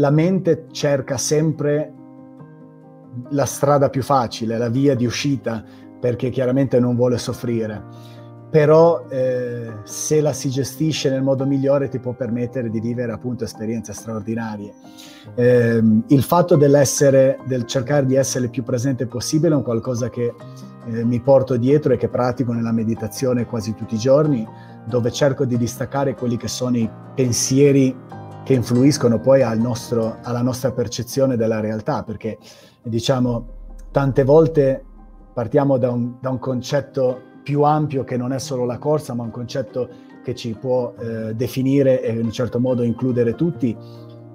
la mente cerca sempre la strada più facile, la via di uscita, perché chiaramente non vuole soffrire. Però eh, se la si gestisce nel modo migliore ti può permettere di vivere appunto esperienze straordinarie. Eh, il fatto dell'essere, del cercare di essere il più presente possibile è un qualcosa che eh, mi porto dietro e che pratico nella meditazione quasi tutti i giorni, dove cerco di distaccare quelli che sono i pensieri che influiscono poi al nostro, alla nostra percezione della realtà, perché diciamo tante volte partiamo da un, da un, concetto più ampio che non è solo la corsa, ma un concetto che ci può eh, definire e in un certo modo includere tutti.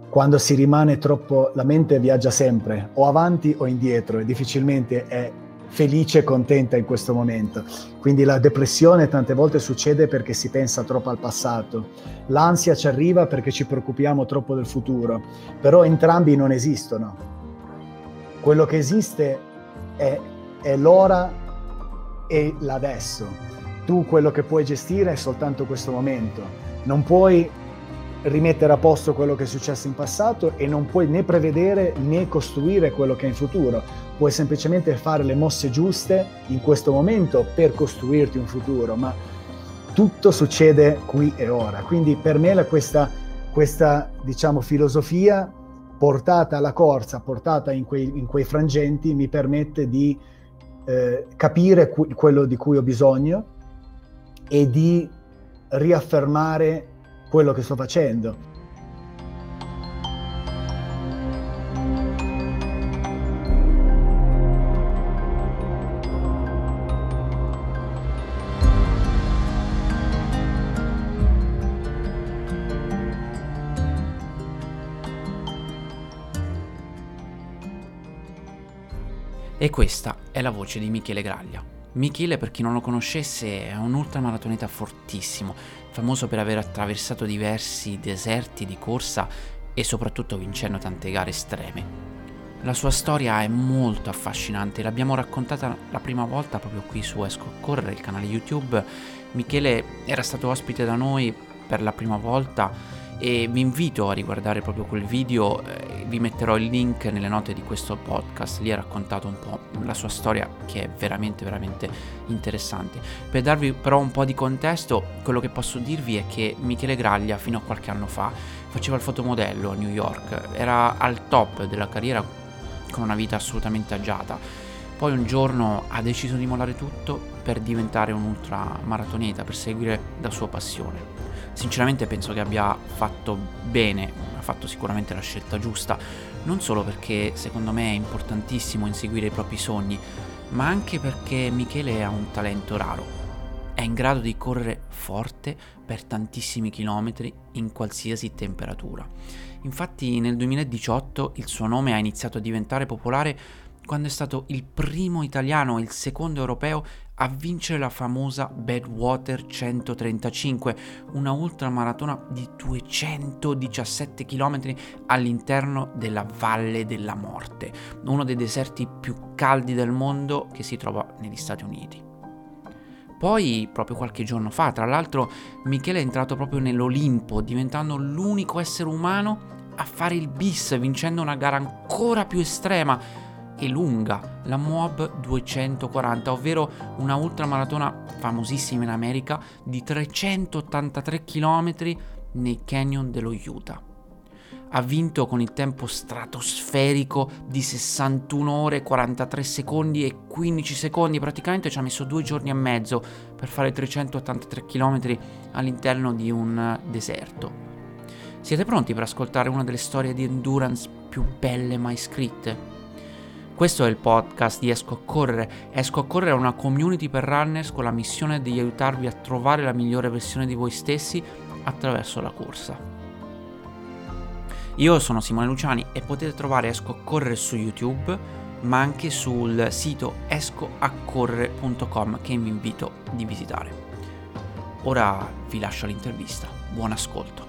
Quando si rimane troppo, la mente viaggia sempre, o avanti o indietro, e difficilmente è felice e contenta in questo momento. Quindi la depressione tante volte succede perché si pensa troppo al passato, l'ansia ci arriva perché ci preoccupiamo troppo del futuro, però entrambi non esistono. Quello che esiste è, è l'ora e l'adesso. Tu quello che puoi gestire è soltanto questo momento. Non puoi rimettere a posto quello che è successo in passato e non puoi né prevedere né costruire quello che è in futuro. Puoi semplicemente fare le mosse giuste in questo momento per costruirti un futuro, ma tutto succede qui e ora. Quindi per me questa, questa diciamo, filosofia portata alla corsa, portata in quei, in quei frangenti, mi permette di eh, capire cu- quello di cui ho bisogno e di riaffermare quello che sto facendo. E questa è la voce di Michele Graglia. Michele, per chi non lo conoscesse, è un ultramaratoneta fortissimo, famoso per aver attraversato diversi deserti di corsa e soprattutto vincendo tante gare estreme. La sua storia è molto affascinante, l'abbiamo raccontata la prima volta proprio qui su Esco Correre, il canale YouTube. Michele era stato ospite da noi per la prima volta e vi invito a riguardare proprio quel video, eh, vi metterò il link nelle note di questo podcast, lì ha raccontato un po' la sua storia che è veramente veramente interessante. Per darvi però un po' di contesto, quello che posso dirvi è che Michele Graglia fino a qualche anno fa faceva il fotomodello a New York, era al top della carriera con una vita assolutamente agiata. Poi un giorno ha deciso di mollare tutto per diventare un ultramaratoneta, per seguire la sua passione sinceramente penso che abbia fatto bene, ha fatto sicuramente la scelta giusta, non solo perché secondo me è importantissimo inseguire i propri sogni, ma anche perché Michele ha un talento raro. È in grado di correre forte per tantissimi chilometri in qualsiasi temperatura. Infatti nel 2018 il suo nome ha iniziato a diventare popolare quando è stato il primo italiano e il secondo europeo a vincere la famosa Badwater 135, una ultramaratona di 217 km all'interno della Valle della Morte, uno dei deserti più caldi del mondo che si trova negli Stati Uniti. Poi, proprio qualche giorno fa, tra l'altro, Michele è entrato proprio nell'Olimpo, diventando l'unico essere umano a fare il bis, vincendo una gara ancora più estrema e lunga, la Moab 240, ovvero una ultramaratona famosissima in America di 383 km nei canyon dello Utah. Ha vinto con il tempo stratosferico di 61 ore 43 secondi e 15 secondi, praticamente ci ha messo due giorni e mezzo per fare 383 km all'interno di un deserto. Siete pronti per ascoltare una delle storie di endurance più belle mai scritte? Questo è il podcast di Esco a Correre. Esco a Correre è una community per runners con la missione di aiutarvi a trovare la migliore versione di voi stessi attraverso la corsa. Io sono Simone Luciani e potete trovare Esco a Correre su YouTube, ma anche sul sito escoaccorrere.com che vi invito di visitare. Ora vi lascio l'intervista. Buon ascolto.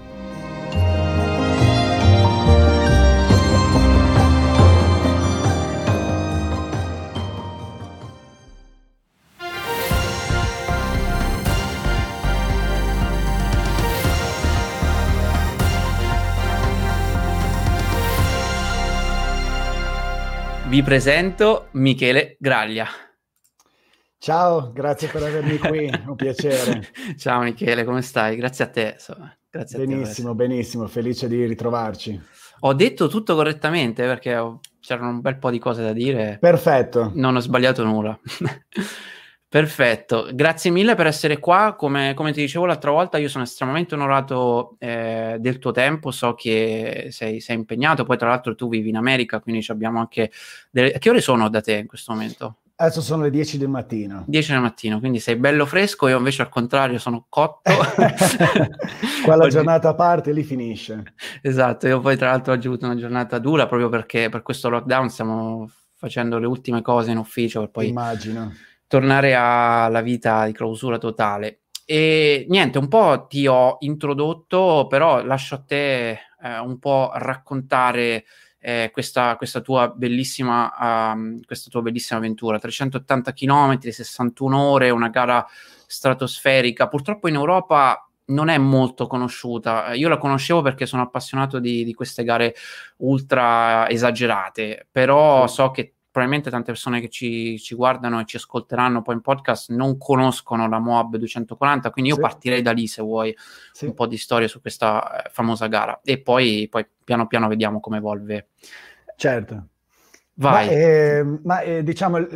Vi presento Michele Graglia. Ciao, grazie per avermi qui, un piacere. Ciao Michele, come stai? Grazie a te. Grazie benissimo, a te benissimo, felice di ritrovarci. Ho detto tutto correttamente perché c'erano un bel po' di cose da dire. Perfetto. Non ho sbagliato nulla. Perfetto, grazie mille per essere qua. Come, come, ti dicevo l'altra volta, io sono estremamente onorato eh, del tuo tempo. So che sei, sei, impegnato. Poi, tra l'altro, tu vivi in America, quindi abbiamo anche. Delle... Che ore sono da te in questo momento? Adesso sono le 10 del mattino. 10 del mattino, quindi sei bello fresco. Io invece, al contrario, sono cotto. Qua la giornata a parte lì finisce. Esatto, io poi, tra l'altro, oggi ho avuto una giornata dura proprio perché per questo lockdown stiamo facendo le ultime cose in ufficio. Per poi Immagino tornare alla vita di clausura totale. E niente, un po' ti ho introdotto, però lascio a te eh, un po' raccontare eh, questa, questa, tua bellissima, um, questa tua bellissima avventura. 380 km, 61 ore, una gara stratosferica. Purtroppo in Europa non è molto conosciuta. Io la conoscevo perché sono appassionato di, di queste gare ultra esagerate, però so che probabilmente tante persone che ci, ci, guardano e ci ascolteranno poi in podcast non conoscono la Moab 240, quindi io sì. partirei da lì se vuoi sì. un po' di storia su questa eh, famosa gara e poi, poi piano piano vediamo come evolve. Certo. Vai. Ma, eh, ma eh, diciamo, le,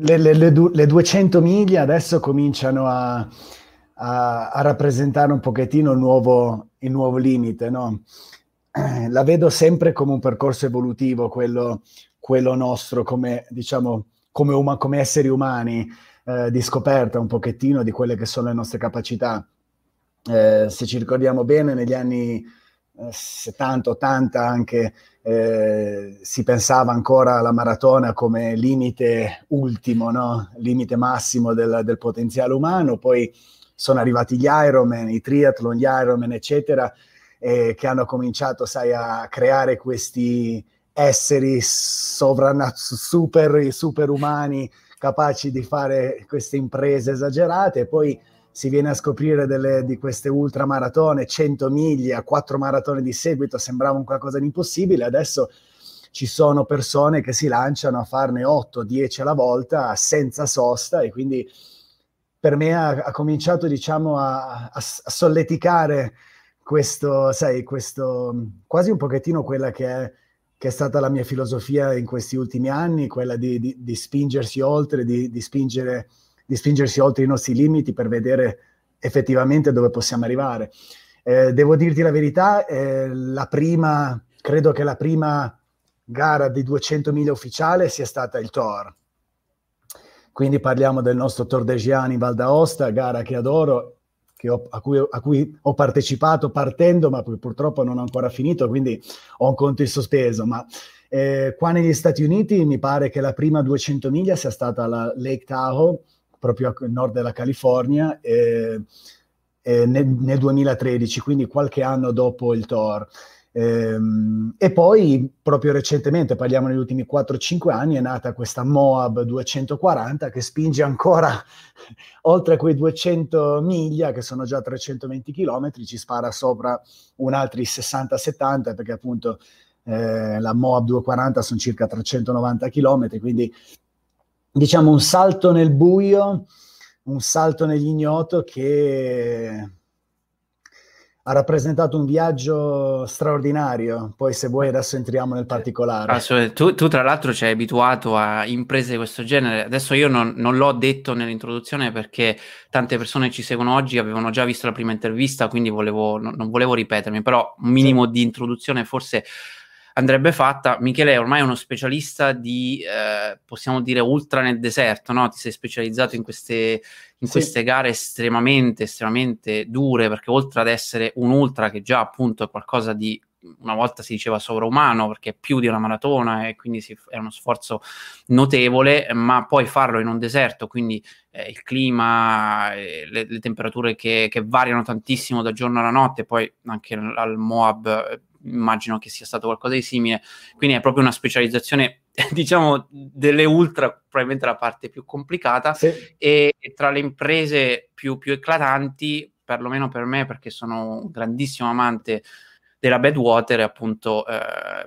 le, le, le, 200 miglia adesso cominciano a, a, a rappresentare un pochettino il nuovo, il nuovo limite, no? La vedo sempre come un percorso evolutivo, quello quello nostro come, diciamo, come, uma- come esseri umani, eh, di scoperta un pochettino di quelle che sono le nostre capacità. Eh, se ci ricordiamo bene, negli anni eh, 70-80 anche eh, si pensava ancora alla maratona come limite ultimo, no? limite massimo del, del, potenziale umano, poi sono arrivati gli Ironman, i triathlon, gli Ironman, eccetera, eh, che hanno cominciato, sai, a creare questi esseri sovranaz- super, superumani capaci di fare queste imprese esagerate e poi si viene a scoprire delle, di queste ultramaratone, 100 miglia, 4 maratone di seguito, sembrava un qualcosa di impossibile, adesso ci sono persone che si lanciano a farne 8, 10 alla volta senza sosta e quindi per me ha, ha cominciato diciamo a, a solleticare questo, sai, questo quasi un pochettino quella che è che è stata la mia filosofia in questi ultimi anni, quella di, di, di spingersi oltre, di, di, spingere, di spingersi oltre i nostri limiti per vedere effettivamente dove possiamo arrivare. Eh, devo dirti la verità, eh, la prima, credo che la prima gara di 200 miglia ufficiale sia stata il Tor. Quindi parliamo del nostro Tor de Giani Val d'Aosta, gara che adoro ho, a, cui, a, cui, ho partecipato partendo, ma purtroppo non ho ancora finito, quindi ho un conto in sospeso. Ma eh, qua negli Stati Uniti mi pare che la prima 200 miglia sia stata la Lake Tahoe, proprio a nord della California, eh, eh, nel, nel 2013, quindi qualche anno dopo il Thor. Ehm, e poi proprio recentemente, parliamo negli ultimi 4-5 anni, è nata questa Moab 240 che spinge ancora oltre quei 200 miglia, che sono già 320 km, ci spara sopra un altri 60-70 perché appunto eh, la Moab 240 sono circa 390 km, quindi diciamo un salto nel buio, un salto nell'ignoto che ha rappresentato un viaggio straordinario. Poi, se vuoi, adesso entriamo nel particolare. Tu, tu, tra l'altro, ci hai abituato a imprese di questo genere. Adesso io non, non, l'ho detto nell'introduzione perché tante persone ci seguono oggi avevano già visto la prima intervista, quindi volevo, non, non volevo ripetermi, però un minimo sì. di introduzione forse andrebbe fatta. Michele è ormai uno specialista di, eh, possiamo dire, ultra nel deserto, no? Ti sei specializzato in queste, in sì. queste gare estremamente, estremamente dure, perché oltre ad essere un ultra, che già appunto è qualcosa di una volta si diceva sovraumano perché è più di una maratona e quindi si, è uno sforzo notevole, ma poi farlo in un deserto, quindi eh, il clima, eh, le, le, temperature che, che, variano tantissimo da giorno alla notte, poi anche al Moab eh, immagino che sia stato qualcosa di simile, quindi è proprio una specializzazione, diciamo, delle ultra, probabilmente la parte più complicata, sì. e, e, tra le imprese più, più eclatanti, perlomeno per me, perché sono un grandissimo amante della Badwater è appunto eh,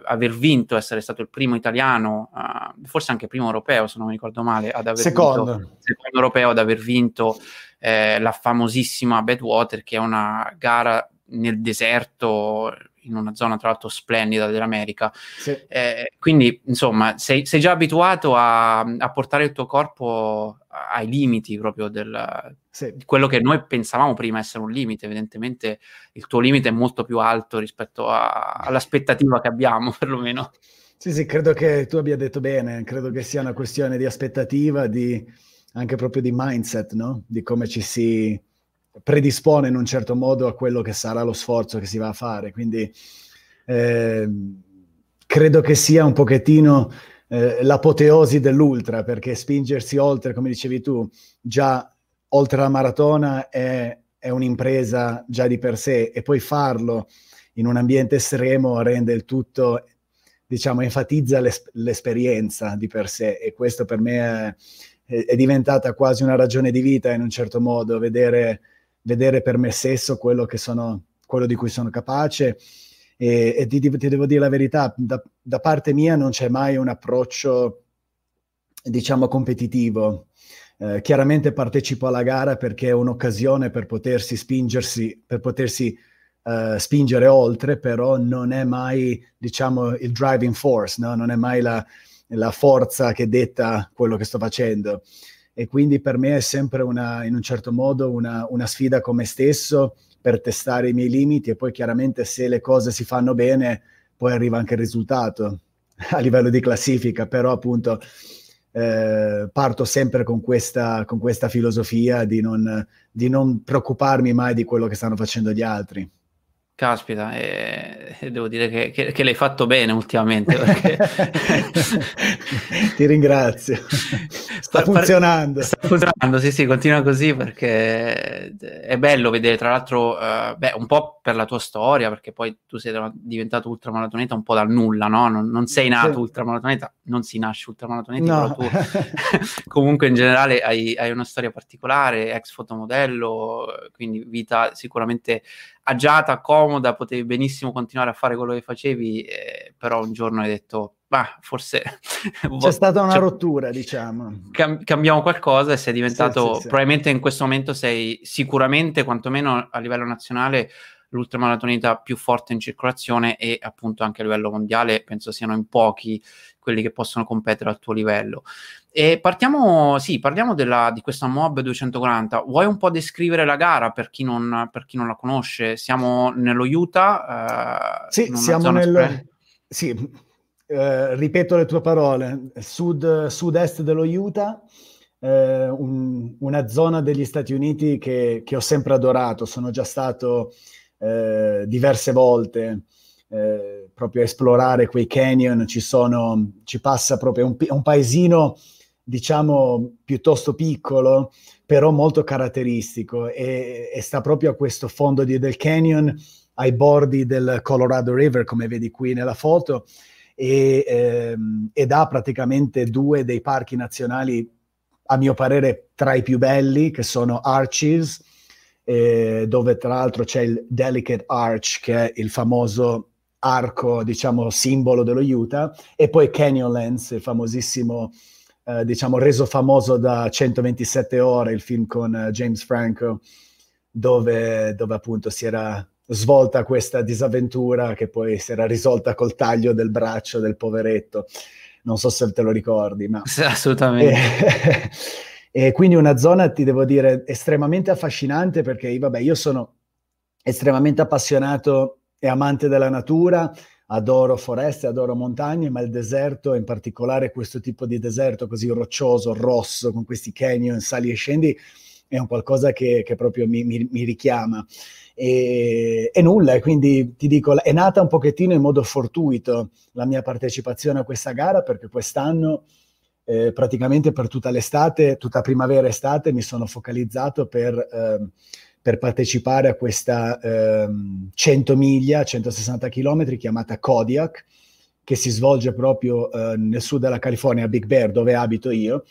aver vinto, essere stato il primo italiano, eh, forse anche primo europeo se non mi ricordo male, ad aver secondo. vinto, secondo europeo ad aver vinto eh, la famosissima Badwater che è una gara nel deserto in una zona tra l'altro splendida dell'America. Sì. Eh, quindi, insomma, sei, sei già abituato a, a, portare il tuo corpo ai limiti proprio del, sì. di quello che noi pensavamo prima essere un limite. Evidentemente il tuo limite è molto più alto rispetto a, all'aspettativa che abbiamo, perlomeno. Sì, sì, credo che tu abbia detto bene, credo che sia una questione di aspettativa, di, anche proprio di mindset, no? Di come ci si predispone in un certo modo a quello che sarà lo sforzo che si va a fare. Quindi eh, credo che sia un pochettino eh, l'apoteosi dell'ultra, perché spingersi oltre, come dicevi tu, già oltre la maratona è, è un'impresa già di per sé e poi farlo in un ambiente estremo rende il tutto, diciamo, enfatizza l'es- l'esperienza di per sé e questo per me è, è diventata quasi una ragione di vita in un certo modo, vedere vedere per me stesso quello, sono, quello di cui sono capace e, e ti, ti, devo dire la verità, da, da, parte mia non c'è mai un approccio, diciamo, competitivo. Eh, chiaramente partecipo alla gara perché è un'occasione per potersi spingersi, per potersi uh, spingere oltre, però non è mai, diciamo, il driving force, no? non è mai la, la forza che detta quello che sto facendo e quindi per me è sempre una, in un certo modo una, una sfida con me stesso per testare i miei limiti e poi chiaramente se le cose si fanno bene poi arriva anche il risultato a livello di classifica, però appunto eh, parto sempre con questa, con questa filosofia di non, di non preoccuparmi mai di quello che stanno facendo gli altri. Caspita, e, e devo dire che, che, che, l'hai fatto bene ultimamente. Perché... Ti ringrazio. Sta funzionando. Sta funzionando, sì, sì, continua così perché è bello vedere, tra l'altro, uh, beh, un po' per la tua storia, perché poi tu sei diventato ultramaratoneta un po' dal nulla, no? Non, non sei nato sì. ultramaratoneta, non si nasce ultramaratoneta, no. però tu comunque in generale hai, hai una storia particolare, ex fotomodello, quindi vita sicuramente agiata, comoda, potevi benissimo continuare a fare quello che facevi, eh, però un giorno hai detto, bah, forse... C'è stata una cioè, rottura, diciamo. Cam- cambiamo qualcosa e sei diventato, sì, sì, sì. probabilmente in questo momento sei sicuramente, quantomeno a livello nazionale, l'ultramaratoneta più forte in circolazione e appunto anche a livello mondiale penso siano in pochi quelli che possono competere al tuo livello. E partiamo, sì, parliamo della, di questa Moab 240. Vuoi un po' descrivere la gara per chi non, per chi non la conosce? Siamo nello Utah? Eh, sì, siamo nel... Sì, eh, ripeto le tue parole, sud, sud-est dello Utah, eh, un, una zona degli Stati Uniti che, che, ho sempre adorato. Sono già stato eh, diverse volte eh, proprio esplorare quei canyon. Ci, sono, ci passa proprio un, un paesino diciamo, piuttosto piccolo, però molto caratteristico e, e sta proprio a questo fondo di, del canyon, ai bordi del Colorado River, come vedi qui nella foto, e, ehm, ed ha praticamente due dei parchi nazionali, a mio parere, tra i più belli, che sono Arches, eh, dove tra l'altro c'è il Delicate Arch, che è il famoso arco, diciamo, simbolo dello Utah, e poi Canyonlands, il famosissimo eh, diciamo, reso famoso da 127 ore, il film con uh, James Franco, dove, dove appunto si era svolta questa disavventura che poi si era risolta col taglio del braccio del poveretto. Non so se te lo ricordi, ma... Sì, assolutamente. E, e, quindi una zona, ti devo dire, estremamente affascinante perché vabbè, io sono estremamente appassionato e amante della natura, adoro foreste, adoro montagne, ma il deserto, in particolare questo tipo di deserto così roccioso, rosso, con questi canyon, sali e scendi, è un qualcosa che, che proprio mi, mi, mi richiama. E, e, nulla, quindi ti dico, è nata un pochettino in modo fortuito la mia partecipazione a questa gara perché quest'anno eh, praticamente per tutta l'estate, tutta primavera e estate mi sono focalizzato per... Eh, per partecipare a questa ehm, 100 miglia, 160 km chiamata Kodiak, che si svolge proprio eh, nel sud della California, a Big Bear, dove abito io,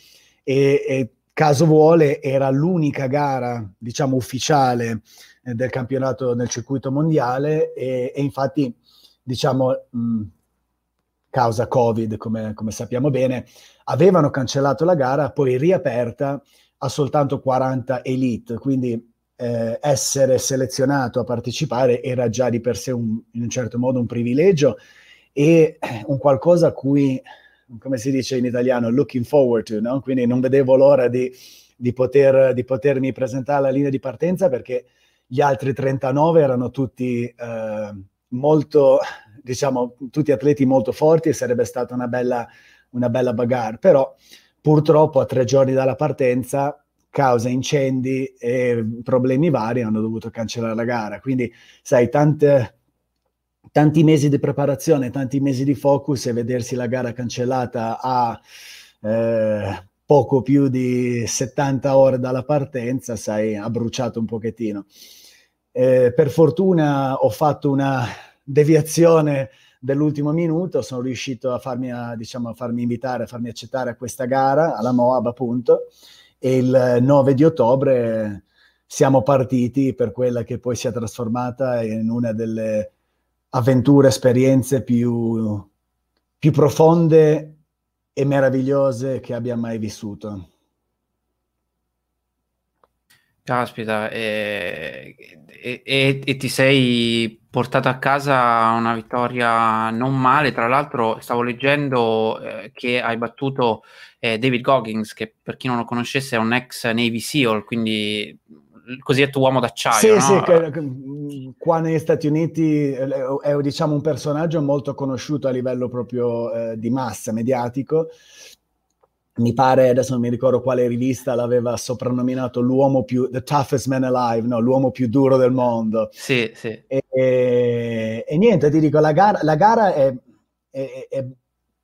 e, e caso vuole era l'unica gara, diciamo, ufficiale del campionato nel circuito mondiale. E, e infatti, diciamo, mh, causa Covid, come, come, sappiamo bene, avevano cancellato la gara, poi riaperta a soltanto 40 elite, quindi eh, essere selezionato a partecipare era già di per sé un, in un certo modo un privilegio e un qualcosa a cui, come si dice in italiano, looking forward to, no? quindi non vedevo l'ora di, di, poter, di potermi presentare alla linea di partenza perché gli altri 39 erano tutti eh, molto, diciamo, tutti atleti molto forti e sarebbe stata una bella, una bella bagarre, però purtroppo a tre giorni dalla partenza causa incendi e problemi vari hanno dovuto cancellare la gara. Quindi, sai, tante, tanti mesi di preparazione, tanti mesi di focus e vedersi la gara cancellata a eh, poco più di 70 ore dalla partenza, sai, ha bruciato un pochettino. Eh, per fortuna ho fatto una deviazione dell'ultimo minuto, sono riuscito a farmi, a, diciamo, a farmi invitare, a farmi accettare a questa gara, alla Moab appunto, e il 9 di ottobre siamo partiti per quella che poi si è trasformata in una delle avventure, esperienze più, più profonde e meravigliose che abbia mai vissuto. Caspita, e, e, e, e, ti sei portato a casa una vittoria non male. Tra l'altro, stavo leggendo eh, che hai battuto eh, David Goggins, che per chi non lo conoscesse è un ex Navy SEAL, quindi il cosiddetto uomo d'acciaio. Sì, no? sì, che, qua negli Stati Uniti è, è, diciamo un personaggio molto conosciuto a livello proprio eh, di massa mediatico mi pare, adesso non mi ricordo quale rivista l'aveva soprannominato l'uomo più, the toughest man alive, no? l'uomo più duro del mondo. Sì, sì. E, e, e niente, ti dico, la gara, la gara è, è, è,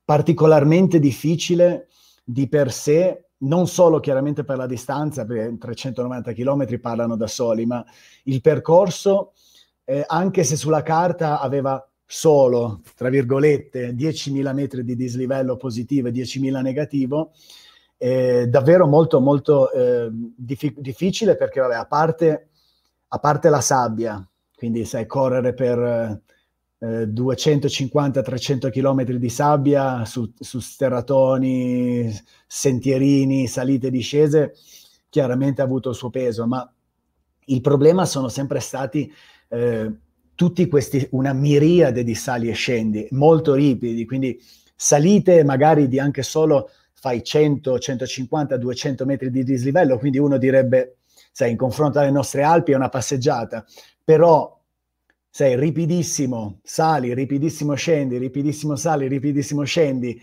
particolarmente difficile di per sé, non solo chiaramente per la distanza, perché 390 km parlano da soli, ma il percorso, eh, anche se sulla carta aveva solo, tra virgolette, 10.000 metri di dislivello positivo e 10.000 negativo, è davvero molto molto eh, dif- difficile perché vabbè, a, parte, a parte la sabbia, quindi sai correre per eh, 250-300 km di sabbia su, su sterratoni, sentierini, salite e discese, chiaramente ha avuto il suo peso, ma il problema sono sempre stati eh, tutti questi, una miriade di sali e scendi, molto ripidi, quindi salite magari di anche solo fai 100, 150, 200 metri di dislivello, quindi uno direbbe, sai, in confronto alle nostre Alpi è una passeggiata, però sei ripidissimo, sali, ripidissimo scendi, ripidissimo sali, ripidissimo scendi,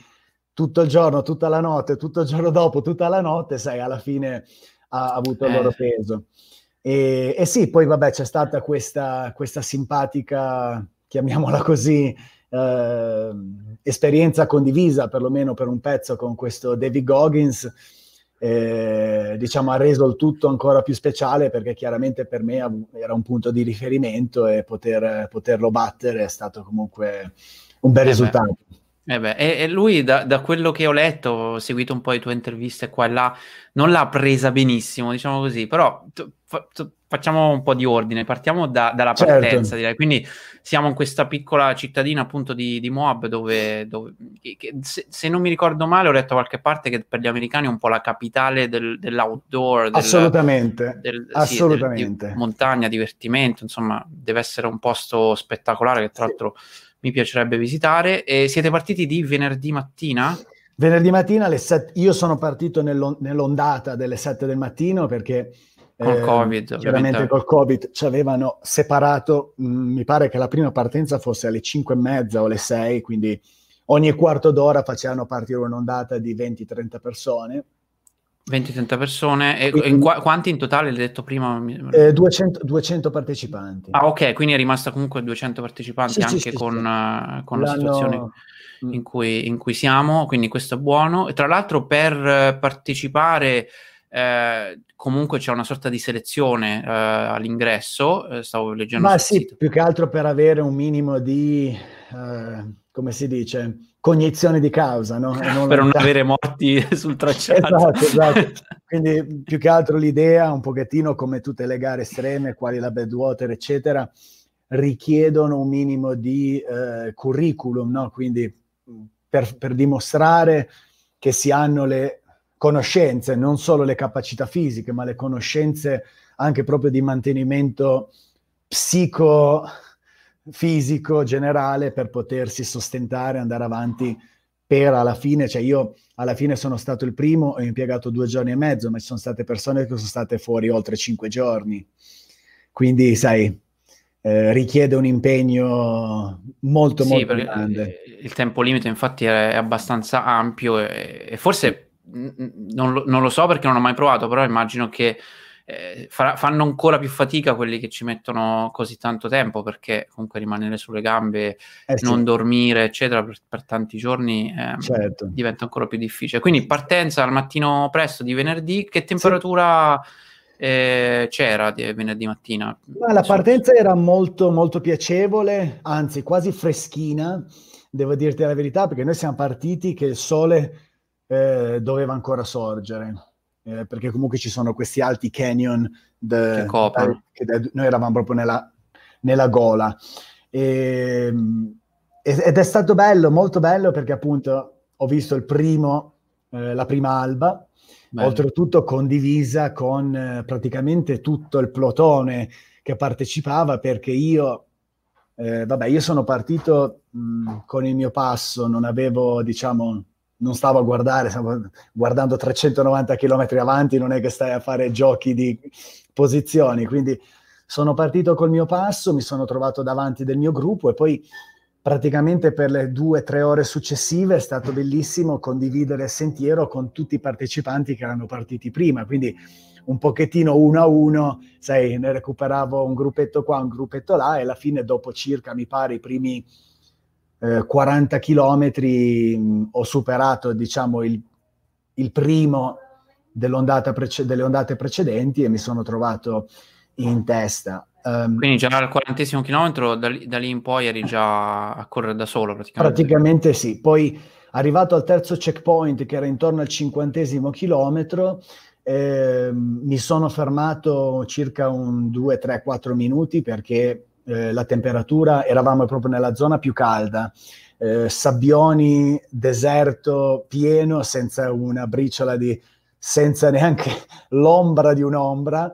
tutto il giorno, tutta la notte, tutto il giorno dopo, tutta la notte, sai, alla fine ha avuto il loro eh. peso. E, e, sì, poi vabbè c'è stata questa, questa simpatica, chiamiamola così, eh, esperienza condivisa, perlomeno per un pezzo, con questo David Goggins, eh, diciamo ha reso il tutto ancora più speciale perché chiaramente per me era un punto di riferimento e poter, poterlo battere è stato comunque un bel eh risultato. Eh beh, e, e, lui, da, da, quello che ho letto, ho seguito un po' le tue interviste qua e là, non l'ha presa benissimo, diciamo così, però t- facciamo un po' di ordine, partiamo da, dalla certo. partenza, certo. direi. Quindi siamo in questa piccola cittadina appunto di, di Moab, dove, dove che, se, se, non mi ricordo male, ho letto da qualche parte che per gli americani è un po' la capitale del, dell'outdoor. Del, assolutamente, del, assolutamente. Sì, di montagna, divertimento, insomma, deve essere un posto spettacolare che tra sì. l'altro mi piacerebbe visitare. E siete partiti di venerdì mattina? Venerdì mattina alle 7, io sono partito nell'ondata delle 7 del mattino perché Col eh, Covid, chiaramente col Covid ci avevano separato, mh, mm, mi pare che la prima partenza fosse alle 5 e mezza o alle 6, quindi ogni quarto d'ora facevano partire un'ondata di 20-30 persone. 20-30 persone, e, quindi, in qu- quanti in totale l'hai detto prima? Eh, 200, 200, partecipanti. Ah ok, quindi è rimasta comunque 200 partecipanti sì, anche sì, con, sì. Uh, con la situazione in cui, in cui, siamo, quindi questo è buono. E tra l'altro per partecipare eh, comunque c'è una sorta di selezione eh, all'ingresso, eh, stavo leggendo. Ma sì, sito. più che altro per avere un minimo di, eh, come si dice, cognizione di causa, no? Non per non avere morti sul tracciato. Esatto, esatto. Quindi più che altro l'idea, un pochettino come tutte le gare estreme, quali la Badwater, eccetera, richiedono un minimo di eh, curriculum, no? Quindi per, per dimostrare che si hanno le conoscenze, non solo le capacità fisiche, ma le conoscenze anche proprio di mantenimento psicofisico generale per potersi sostentare, andare avanti per alla fine, cioè io alla fine sono stato il primo ho impiegato due giorni e mezzo, ma ci sono state persone che sono state fuori oltre cinque giorni. Quindi, sai, eh, richiede un impegno molto, sì, molto grande. Il tempo limite infatti è abbastanza ampio e, e forse non lo, non lo, so perché non ho mai provato, però immagino che eh, fa, fanno ancora più fatica quelli che ci mettono così tanto tempo perché comunque rimanere sulle gambe, eh sì. non dormire, eccetera, per, per tanti giorni eh, certo. diventa ancora più difficile. Quindi partenza al mattino presto di venerdì, che temperatura sì. Eh, c'era di venerdì mattina? Ma la partenza era molto molto piacevole, anzi quasi freschina, devo dirti la verità, perché noi siamo partiti che il sole eh, doveva ancora sorgere, eh, perché comunque ci sono questi alti canyon de, che, de, noi eravamo proprio nella, nella gola. E, ed è stato bello, molto bello, perché appunto ho visto il primo, eh, la prima alba, Bello. oltretutto condivisa con eh, praticamente tutto il plotone che partecipava perché io, eh, vabbè, io sono partito mh, con il mio passo, non avevo, diciamo, non stavo a guardare, stavo guardando 390 km avanti, non è che stai a fare giochi di posizioni, quindi sono partito col mio passo, mi sono trovato davanti del mio gruppo e poi praticamente per le due o tre ore successive è stato bellissimo condividere il sentiero con tutti i partecipanti che erano partiti prima, quindi un pochettino uno a uno, sai, ne recuperavo un gruppetto qua, un gruppetto là e alla fine dopo circa, mi pare, i primi 40 eh, km ho superato diciamo il, il primo prece- delle ondate precedenti e mi sono trovato in testa. Um, Quindi già al quarantesimo chilometro, da lì, da lì, in poi eri già a correre da solo praticamente? Praticamente sì. Poi arrivato al terzo checkpoint, che era intorno al cinquantesimo chilometro, eh, mi sono fermato circa un 2, 3, 4 minuti perché eh, la temperatura, eravamo proprio nella zona più calda, eh, sabbioni, deserto pieno, senza una briciola di, senza neanche l'ombra di un'ombra.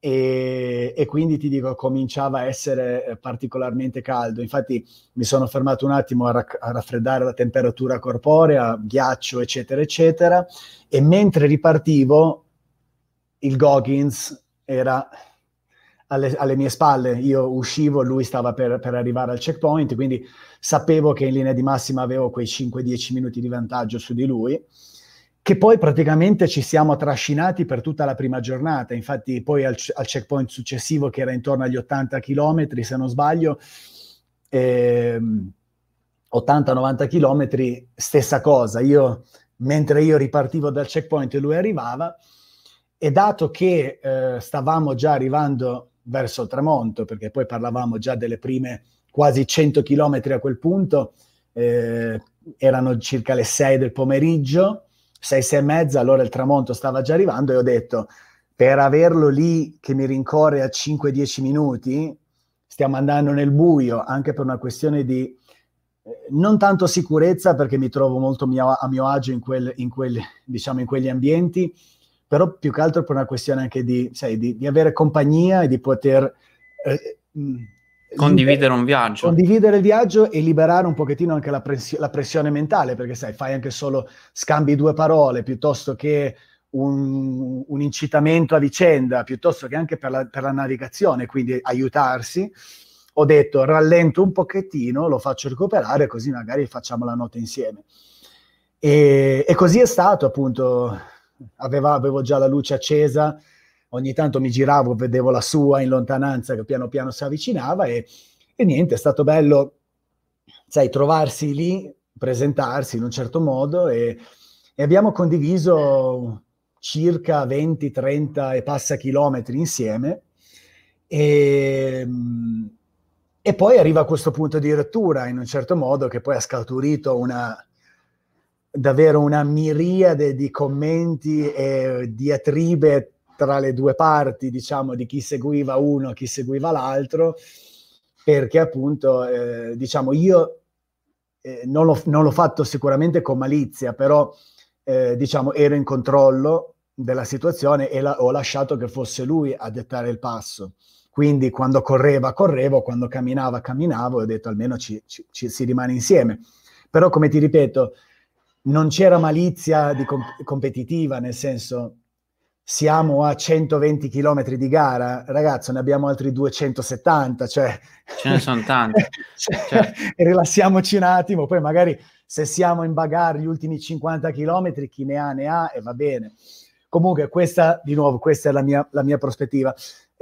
E, e, quindi ti dico, cominciava a essere eh, particolarmente caldo. Infatti mi sono fermato un attimo a, rac- a, raffreddare la temperatura corporea, ghiaccio, eccetera, eccetera. E mentre ripartivo, il Goggins era alle, alle, mie spalle, io uscivo, lui stava per, per, arrivare al checkpoint, quindi sapevo che in linea di massima avevo quei 5-10 minuti di vantaggio su di lui, che poi praticamente ci siamo trascinati per tutta la prima giornata, infatti poi al, al checkpoint successivo che era intorno agli 80 km, se non sbaglio, ehm, 80-90 km, stessa cosa, io mentre io ripartivo dal checkpoint e lui arrivava, e dato che eh, stavamo già arrivando verso il tramonto, perché poi parlavamo già delle prime quasi 100 km a quel punto, eh, erano circa le 6 del pomeriggio, 6, 6 e mezza, allora il tramonto stava già arrivando e ho detto, per averlo lì che mi rincorre a 5-10 minuti, stiamo andando nel buio, anche per una questione di eh, non tanto sicurezza, perché mi trovo molto mio, a mio agio in, quel, in, quel, diciamo, in quegli ambienti, però più che altro per una questione anche di, sai, di, di avere compagnia e di poter... Eh, condividere un viaggio. Condividere il viaggio e liberare un pochettino anche la, pressio- la, pressione mentale, perché sai, fai anche solo scambi due parole piuttosto che un, un incitamento a vicenda, piuttosto che anche per la, per la, navigazione, quindi aiutarsi. Ho detto rallento un pochettino, lo faccio recuperare, così magari facciamo la notte insieme. E, e così è stato appunto aveva, avevo già la luce accesa, ogni tanto mi giravo, vedevo la sua in lontananza che piano piano si avvicinava e, e niente, è stato bello, sai, trovarsi lì, presentarsi in un certo modo e, e abbiamo condiviso circa 20, 30 e passa chilometri insieme. E, e poi arriva a questo punto di rottura in un certo modo che poi ha scaturito una, davvero una miriade di commenti e diatribe tra le due parti, diciamo, di chi seguiva uno e chi seguiva l'altro, perché appunto, eh, diciamo, io eh, non, l'ho, non, l'ho, fatto sicuramente con malizia, però, eh, diciamo, ero in controllo della situazione e la, ho lasciato che fosse lui a dettare il passo. Quindi quando correva, correvo, quando camminava, camminavo ho detto almeno ci, ci, ci si rimane insieme. Però, come ti ripeto, non c'era malizia comp- competitiva, nel senso siamo a 120 km di gara, ragazzo, ne abbiamo altri 270, cioè... Ce ne sono tanti. cioè, certo. Rilassiamoci un attimo, poi magari se siamo in bagarre gli ultimi 50 km, chi ne ha ne ha e va bene. Comunque questa, di nuovo, questa è la mia, la mia prospettiva.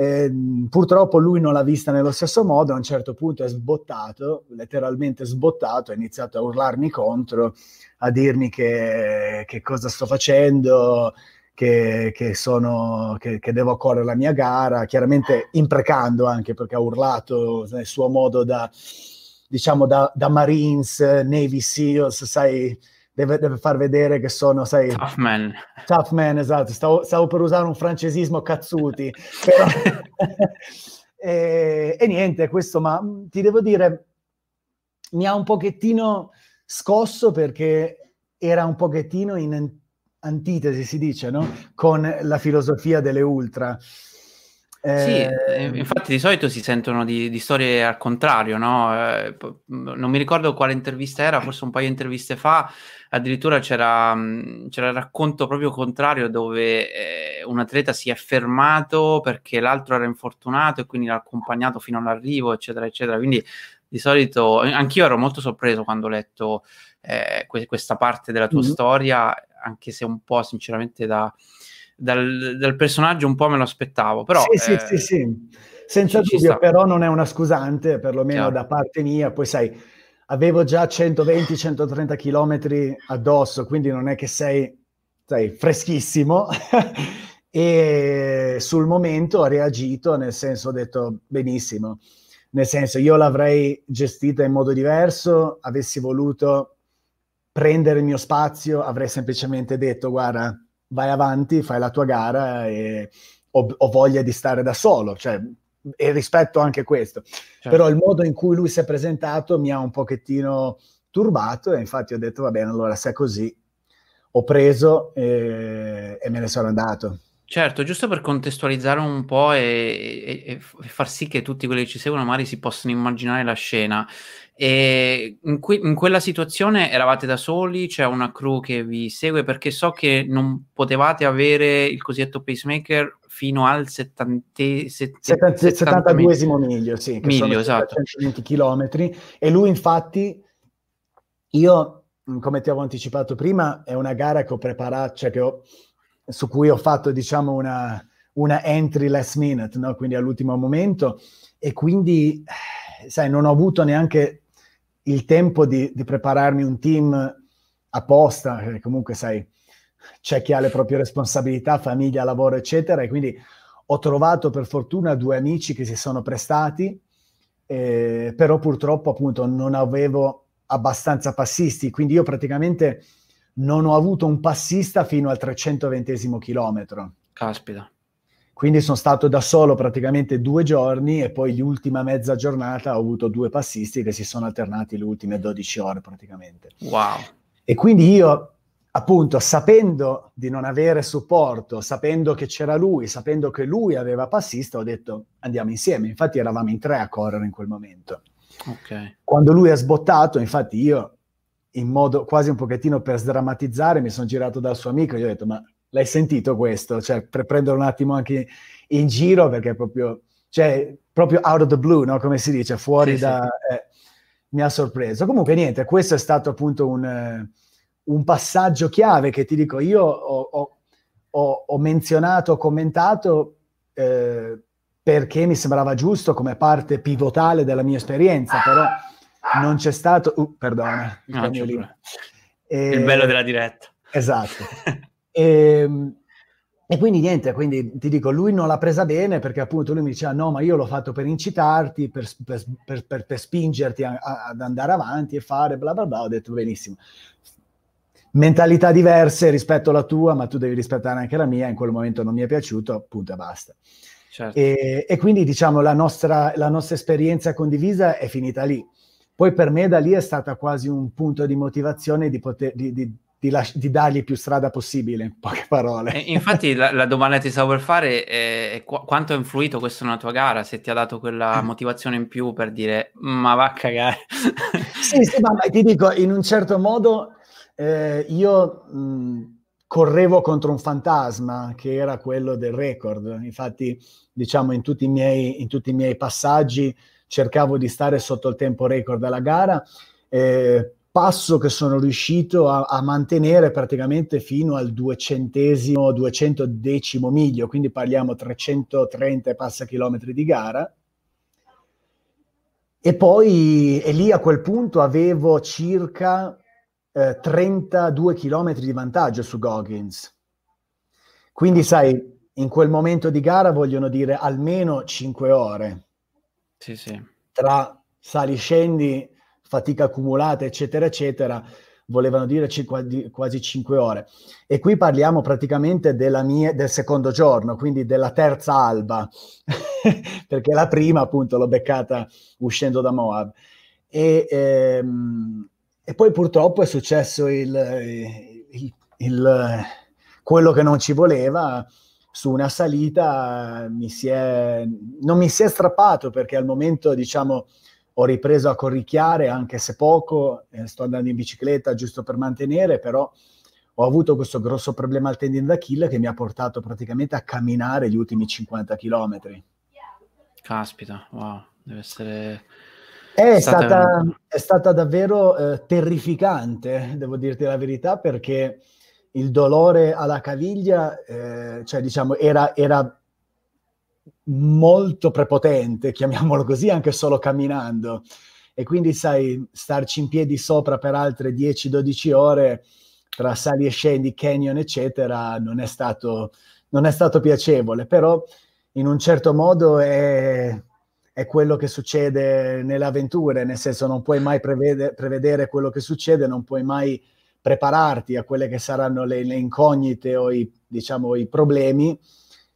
Eh, purtroppo lui non l'ha vista nello stesso modo, a un certo punto è sbottato, letteralmente sbottato, ha iniziato a urlarmi contro, a dirmi che, che cosa sto facendo, che, che, sono, che, devo correre la mia gara, chiaramente imprecando anche perché ha urlato nel suo modo da, diciamo, da, da Marines, Navy SEALs, sai, deve, deve, far vedere che sono, sai... Tough man. Tough man, esatto. Stavo, stavo per usare un francesismo cazzuti. Però... e, e, niente, questo, ma ti devo dire, mi ha un pochettino scosso perché era un pochettino in antitesi, si dice, no? Con la filosofia delle ultra. Eh... Sì, eh, infatti di solito si sentono di, di storie al contrario, no? Eh, non mi ricordo quale intervista era, forse un paio di interviste fa, addirittura c'era, c'era il racconto proprio contrario dove eh, un atleta si è fermato perché l'altro era infortunato e quindi l'ha accompagnato fino all'arrivo, eccetera, eccetera. Quindi di solito, anch'io ero molto sorpreso quando ho letto eh, que- questa parte della tua mm-hmm. storia, anche se un po' sinceramente da, dal, dal, personaggio un po' me lo aspettavo. Però, sì, eh, sì, sì, sì, senza dubbio, però non è una scusante, perlomeno Chiaro. da parte mia. Poi sai, avevo già 120-130 km addosso, quindi non è che sei, sei freschissimo. e sul momento ho reagito, nel senso ho detto benissimo, nel senso io l'avrei gestita in modo diverso, avessi voluto prendere il mio spazio, avrei semplicemente detto guarda, vai avanti, fai la tua gara e ho, ho voglia di stare da solo, cioè, e rispetto anche questo. Certo. Però il modo in cui lui si è presentato mi ha un pochettino turbato e infatti ho detto va bene, allora se è così, ho preso e, e me ne sono andato. Certo, giusto per contestualizzare un po' e, e, e, far sì che tutti quelli che ci seguono magari si possano immaginare la scena. E in, que- in, quella situazione eravate da soli, c'è una crew che vi segue? Perché so che non potevate avere il cosiddetto pacemaker fino al 70, 70, 72 miglio, sì, che miglio, esatto. 120 km e lui infatti io come ti avevo anticipato prima è una gara che ho preparato, cioè che ho su cui ho fatto diciamo una, una entry last minute, no? quindi all'ultimo momento. E quindi sai, non ho avuto neanche il tempo di, di prepararmi un team apposta, perché comunque sai, c'è chi ha le proprie responsabilità, famiglia, lavoro, eccetera, e quindi ho trovato per fortuna due amici che si sono prestati, eh, però purtroppo appunto non avevo abbastanza passisti, quindi io praticamente non ho avuto un passista fino al 320 chilometro. Caspita. Quindi sono stato da solo praticamente due giorni e poi l'ultima mezza giornata ho avuto due passisti che si sono alternati le ultime 12 ore praticamente. Wow. E quindi io, appunto, sapendo di non avere supporto, sapendo che c'era lui, sapendo che lui aveva passista, ho detto andiamo insieme. Infatti eravamo in tre a correre in quel momento. Okay. Quando lui è sbottato, infatti io in modo quasi un pochettino per sdrammatizzare, mi sono girato dal suo amico e gli ho detto, ma l'hai sentito questo? Cioè, per prendere un attimo anche in giro, perché è proprio, cioè, proprio out of the blue, no? Come si dice, fuori sì, da... Sì. Eh, mi ha sorpreso. Comunque niente, questo è stato appunto un, eh, un passaggio chiave che ti dico, io ho, ho, ho, menzionato, ho commentato eh, perché mi sembrava giusto come parte pivotale della mia esperienza, però non c'è stato... Uh, perdona, il, no, e... il bello della diretta. Esatto. e, ehm, e quindi niente, quindi ti dico, lui non l'ha presa bene perché appunto lui mi diceva no, ma io l'ho fatto per incitarti, per, per, per, per spingerti a, a, ad andare avanti e fare bla bla bla, ho detto benissimo. Mentalità diverse rispetto alla tua, ma tu devi rispettare anche la mia, in quel momento non mi è piaciuto, appunto e basta. Certo. E, e, quindi diciamo la nostra, la nostra esperienza condivisa è finita lì. Poi per me da lì è stata quasi un punto di motivazione di, poter, di, di di, las- di, dargli più strada possibile, in poche parole. Infatti la, la, domanda che ti stavo per fare è qu- quanto ha influito questo nella tua gara, se ti ha dato quella mm. motivazione in più per dire ma va a cagare. sì, sì, ma ti dico, in un certo modo eh, io mh, correvo contro un fantasma che era quello del record, infatti diciamo in tutti i miei, in tutti i miei passaggi cercavo di stare sotto il tempo record alla gara. Eh, passo che sono riuscito a, a, mantenere praticamente fino al duecentesimo, duecentodecimo miglio, quindi parliamo 330 e passa chilometri di gara. E poi, e lì a quel punto avevo circa eh, 32 chilometri di vantaggio su Goggins. Quindi, sai, in quel momento di gara vogliono dire almeno 5 ore. Sì, sì. Tra sali scendi fatica accumulata, eccetera, eccetera, volevano dire quasi 5 ore. E qui parliamo praticamente mia, del secondo giorno, quindi della terza alba, perché la prima appunto l'ho beccata uscendo da Moab. E, ehm, e poi purtroppo è successo il, il, il, quello che non ci voleva, su una salita mi si è, non mi si è strappato perché al momento diciamo ho ripreso a corricchiare anche se poco, eh, sto andando in bicicletta giusto per mantenere, però ho avuto questo grosso problema al tendine d'Achille che mi ha portato praticamente a camminare gli ultimi 50 km. Caspita, wow, deve essere... È stata, stata, è stata davvero eh, terrificante, devo dirti la verità, perché il dolore alla caviglia, eh, cioè diciamo, era, era molto prepotente, chiamiamolo così, anche solo camminando. E quindi, sai, starci in piedi sopra per altre 10-12 ore tra sali e scendi, canyon, eccetera, non è stato, non è stato piacevole, però in un certo modo è, è, quello che succede nelle avventure, nel senso non puoi mai prevede, prevedere quello che succede, non puoi mai prepararti a quelle che saranno le, le incognite o i, diciamo, i problemi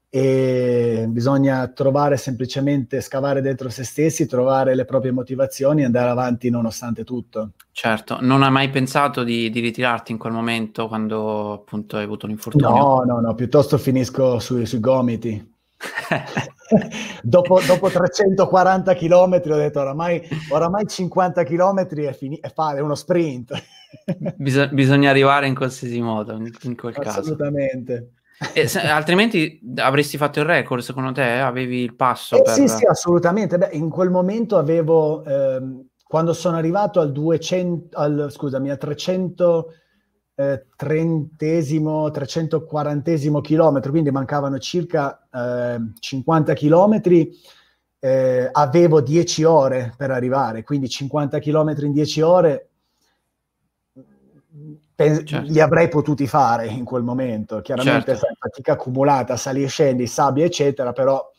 e bisogna trovare semplicemente, scavare dentro se stessi, trovare le proprie motivazioni e andare avanti nonostante tutto. Certo, non hai mai pensato di, di ritirarti in quel momento quando appunto hai avuto l'infortunio? No, no, no, piuttosto finisco sui, sui gomiti. dopo, dopo, 340 km ho detto oramai, oramai 50 km è, fini- è fare uno sprint. Bis- bisogna arrivare in qualsiasi modo, in, in quel Assolutamente. caso. Assolutamente. Se, altrimenti avresti fatto il record, secondo te? Avevi il passo? Eh, per... Sì, sì, assolutamente. Beh, in quel momento avevo, ehm, quando sono arrivato al 200, al, scusami, al 330 eh, 340 chilometro, quindi mancavano circa eh, 50 chilometri, eh, avevo 10 ore per arrivare, quindi 50 chilometri in 10 ore certo. li avrei potuti fare in quel momento. Chiaramente certo. fatica accumulata, sali e scendi, sabbia, eccetera, però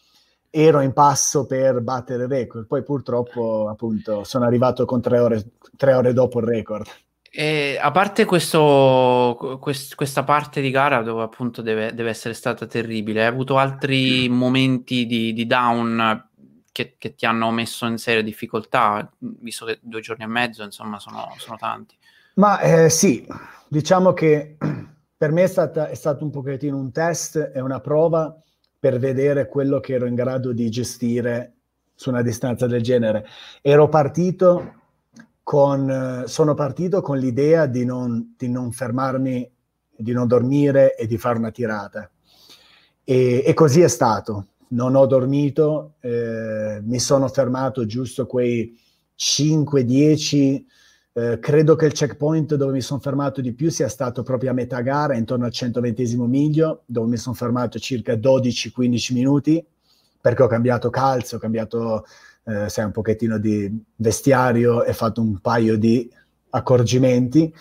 ero in passo per battere il record. Poi purtroppo, appunto, sono arrivato con tre ore, tre ore dopo il record. E a parte questo, quest, questa parte di gara dove appunto deve, deve, essere stata terribile, hai avuto altri momenti di, di down che, che, ti hanno messo in seria difficoltà, visto che due giorni e mezzo, insomma, sono, sono tanti. Ma eh, sì, diciamo che per me è, stata, è stato un pochettino un test e una prova per vedere quello che ero in grado di gestire su una distanza del genere. Ero partito con, sono partito con l'idea di non, di non fermarmi, di non dormire e di fare una tirata. E, e così è stato. Non ho dormito, eh, mi sono fermato giusto quei 5-10 eh, credo che il checkpoint dove mi sono fermato di più sia stato proprio a metà gara, intorno al 120 miglio, dove mi sono fermato circa 12-15 minuti, perché ho cambiato calzo, ho cambiato eh, sai, un pochettino di vestiario e fatto un paio di accorgimenti.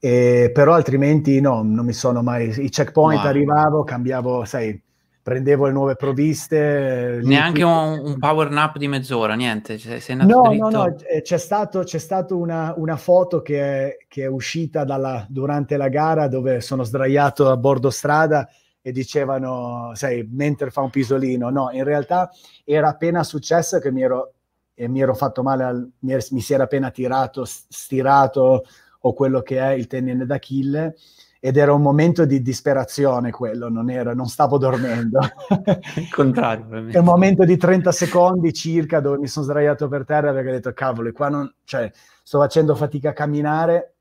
E, però altrimenti no, non mi sono mai... I checkpoint wow. arrivavo, cambiavo, sai, prendevo le nuove provviste. Neanche un, un, power nap di mezz'ora, niente. Cioè, sei no, dritto. no, no, c'è stato, c'è stato una, una, foto che è, che è uscita dalla, durante la gara dove sono sdraiato a bordo strada e dicevano, sai, mentre fa un pisolino. No, in realtà era appena successo che mi ero, mi ero fatto male, al, mi, mi si era appena tirato, stirato o quello che è il tendine d'Achille ed era un momento di disperazione quello, non, era, non stavo dormendo. Il contrario. È un momento di 30 secondi circa dove mi sono sdraiato per terra perché ho detto cavolo, qua non, cioè, sto facendo fatica a camminare,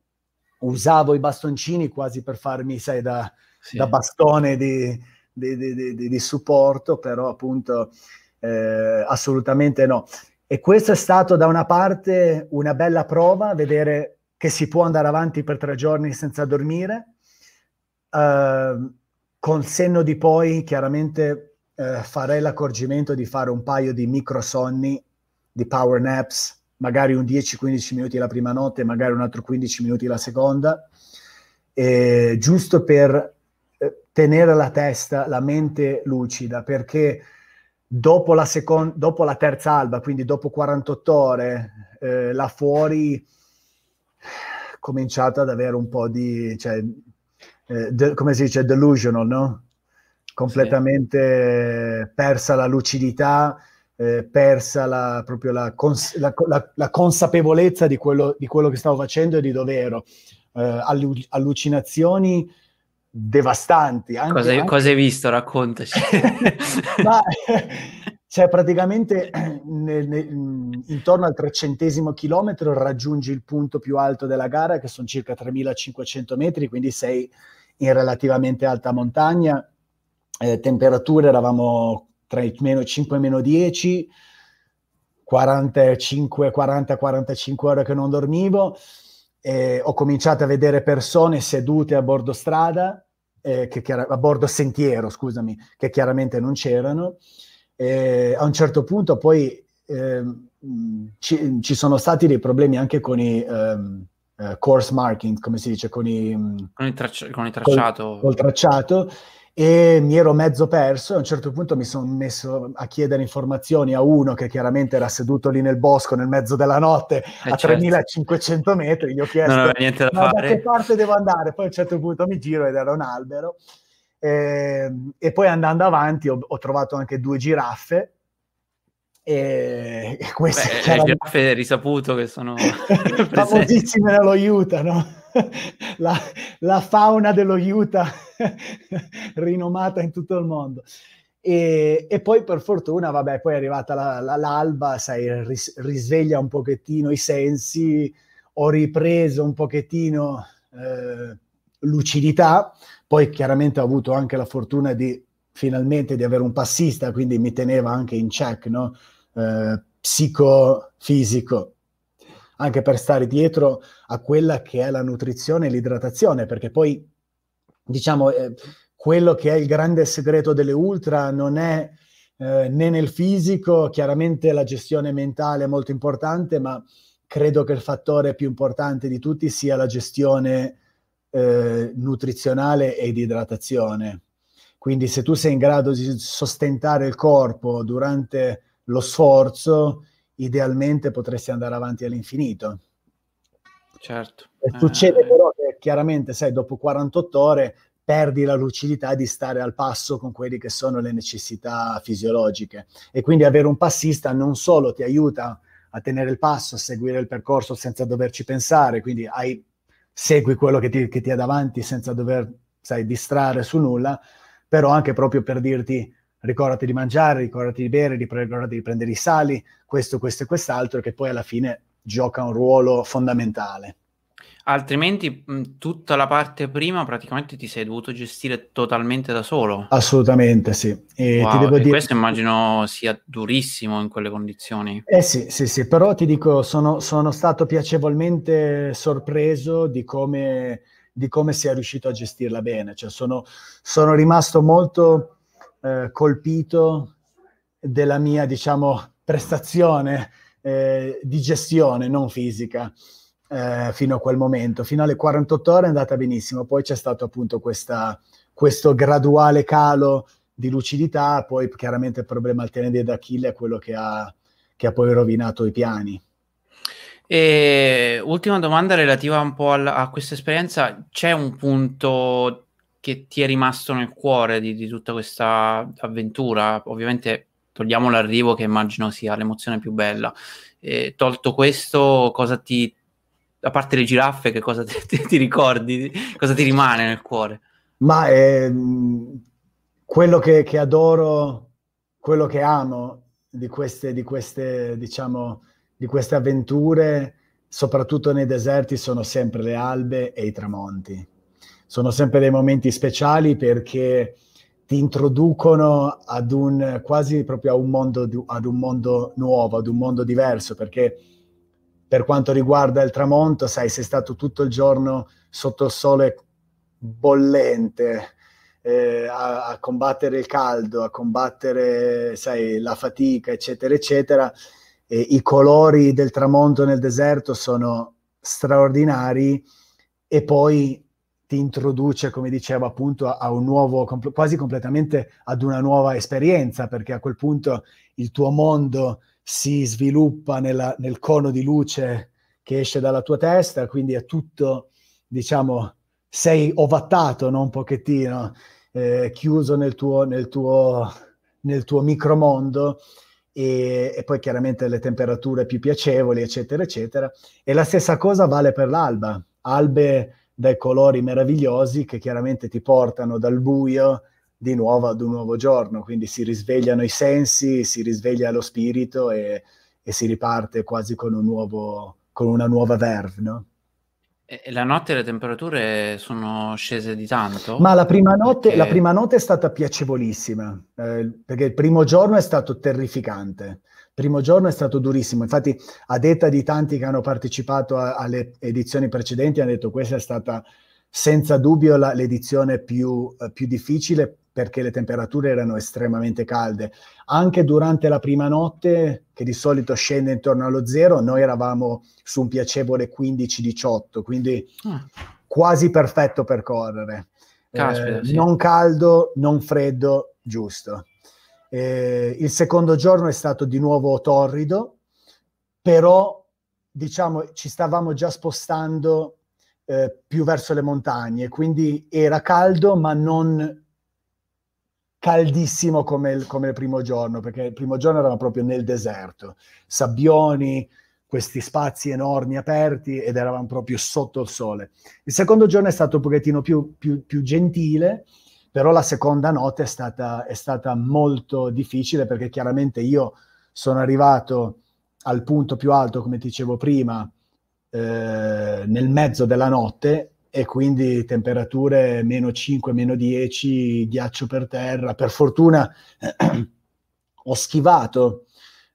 usavo i bastoncini quasi per farmi, sai, da, sì. da bastone di, di, di, di, supporto, però appunto eh, assolutamente no. E questo è stato da una parte una bella prova, vedere che si può andare avanti per tre giorni senza dormire. Uh, con senno di poi, chiaramente uh, farei l'accorgimento di fare un paio di microsonni, di power naps, magari un 10-15 minuti la prima notte, magari un altro 15 minuti la seconda, eh, giusto per eh, tenere la testa, la mente lucida, perché dopo la, second- dopo la terza alba, quindi dopo 48 ore, eh, là fuori cominciato ad avere un po' di, cioè, eh, de- come si dice, delusional, no? Completamente sì. persa la lucidità, eh, persa la, proprio la, cons- la, la, consapevolezza di quello, di quello, che stavo facendo e di dove ero. Eh, allu- allucinazioni devastanti. Anche, cosa, hai, anche... cosa hai visto? Raccontaci. Ma, cioè praticamente nel, nel, intorno al trecentesimo chilometro raggiungi il punto più alto della gara che sono circa 3500 metri, quindi sei in relativamente alta montagna, eh, temperature eravamo tra i meno 5 e meno 10, 45, 40, 45 ore che non dormivo, eh, ho cominciato a vedere persone sedute a bordo strada, eh, che, a bordo sentiero, scusami, che chiaramente non c'erano, eh, a un certo punto poi eh, ci, ci, sono stati dei problemi anche con i um, uh, course marking, come si dice, con, i, con, il, tracci- con il tracciato. Col, col, tracciato e mi ero mezzo perso a un certo punto mi sono messo a chiedere informazioni a uno che chiaramente era seduto lì nel bosco nel mezzo della notte eh a certo. 3500 metri gli ho chiesto non niente da, da fare. che parte devo andare poi a un certo punto mi giro ed era un albero eh, e poi andando avanti ho, ho, trovato anche due giraffe. E, queste Beh, le giraffe risaputo che sono famosissime nello Utah, no? la, la, fauna dello Utah rinomata in tutto il mondo. E, e, poi per fortuna, vabbè, poi è arrivata la, la, l'alba, sai, ris, risveglia un pochettino i sensi, ho ripreso un pochettino eh, lucidità, poi chiaramente ho avuto anche la fortuna di finalmente di avere un passista, quindi mi teneva anche in check, no? Eh, psicofisico, anche per stare dietro a quella che è la nutrizione e l'idratazione, perché poi diciamo eh, quello che è il grande segreto delle ultra non è eh, né nel fisico, chiaramente la gestione mentale è molto importante, ma credo che il fattore più importante di tutti sia la gestione eh, nutrizionale e di idratazione. Quindi se tu sei in grado di sostentare il corpo durante lo sforzo, idealmente potresti andare avanti all'infinito. Certo. E succede eh... però che chiaramente, sai, dopo 48 ore perdi la lucidità di stare al passo con quelle che sono le necessità fisiologiche. E quindi avere un passista non solo ti aiuta a tenere il passo, a seguire il percorso senza doverci pensare, quindi hai segui quello che ti, che ti è davanti senza dover, sai, distrarre su nulla, però anche proprio per dirti ricordati di mangiare, ricordati di bere, ricordati di prendere i sali, questo, questo e quest'altro, che poi alla fine gioca un ruolo fondamentale. Altrimenti tutta la parte prima praticamente ti sei dovuto gestire totalmente da solo. Assolutamente sì. E, wow, ti devo e dire... questo immagino sia durissimo in quelle condizioni. Eh sì, sì, sì, però ti dico, sono, sono stato piacevolmente sorpreso di come, di come sia riuscito a gestirla bene. Cioè, sono, sono rimasto molto eh, colpito della mia, diciamo, prestazione eh, di gestione, non fisica eh, fino a quel momento. Fino alle 48 ore è andata benissimo, poi c'è stato appunto questa, questo graduale calo di lucidità, poi chiaramente il problema al tenere d'Achille è quello che ha, che ha poi rovinato i piani. E ultima domanda relativa un po' alla, a questa esperienza, c'è un punto che ti è rimasto nel cuore di, di tutta questa avventura? Ovviamente togliamo l'arrivo che immagino sia l'emozione più bella. E, tolto questo, cosa ti, a parte le giraffe, che cosa ti, ti, ti ricordi? Cosa ti rimane nel cuore? Ma eh, quello che, che, adoro, quello che amo di queste, di queste, diciamo, di queste avventure, soprattutto nei deserti, sono sempre le albe e i tramonti. Sono sempre dei momenti speciali perché ti introducono ad un quasi proprio a un mondo, ad un mondo nuovo, ad un mondo diverso, perché per quanto riguarda il tramonto, sai, sei stato tutto il giorno sotto il sole bollente, eh, a, a, combattere il caldo, a combattere, sai, la fatica, eccetera, eccetera. E I colori del tramonto nel deserto sono straordinari e poi ti introduce, come dicevo appunto, a un nuovo, quasi completamente ad una nuova esperienza, perché a quel punto il tuo mondo si sviluppa nella, nel cono di luce che esce dalla tua testa, quindi è tutto, diciamo, sei ovattato, no? un pochettino, eh, chiuso nel tuo, nel tuo, nel tuo micromondo e, e, poi chiaramente le temperature più piacevoli, eccetera, eccetera. E la stessa cosa vale per l'alba. Albe dai colori meravigliosi che chiaramente ti portano dal buio di nuovo ad un nuovo giorno, quindi si risvegliano i sensi, si risveglia lo spirito e, e si riparte quasi con, un nuovo, con una nuova verve, no? E la notte le temperature sono scese di tanto? Ma la prima notte, perché... la prima notte è stata piacevolissima, eh, perché il primo giorno è stato terrificante primo giorno è stato durissimo. Infatti, a detta di tanti che hanno partecipato a, alle edizioni precedenti, hanno detto che questa è stata senza dubbio la, l'edizione più, uh, più difficile perché le temperature erano estremamente calde. Anche durante la prima notte, che di solito scende intorno allo zero, noi eravamo su un piacevole 15-18, quindi ah. quasi perfetto per correre. Caspita, eh, sì. Non caldo, non freddo, giusto. Eh, il secondo giorno è stato di nuovo torrido, però diciamo ci stavamo già spostando eh, più verso le montagne, quindi era caldo ma non caldissimo come il, come il primo giorno, perché il primo giorno eravamo proprio nel deserto, sabbioni, questi spazi enormi aperti ed eravamo proprio sotto il sole. Il secondo giorno è stato un pochettino più, più, più gentile, però la seconda notte è stata, è stata molto difficile perché chiaramente io sono arrivato al punto più alto, come ti dicevo prima, eh, nel mezzo della notte e quindi temperature meno 5, meno 10, ghiaccio per terra. Per fortuna ho schivato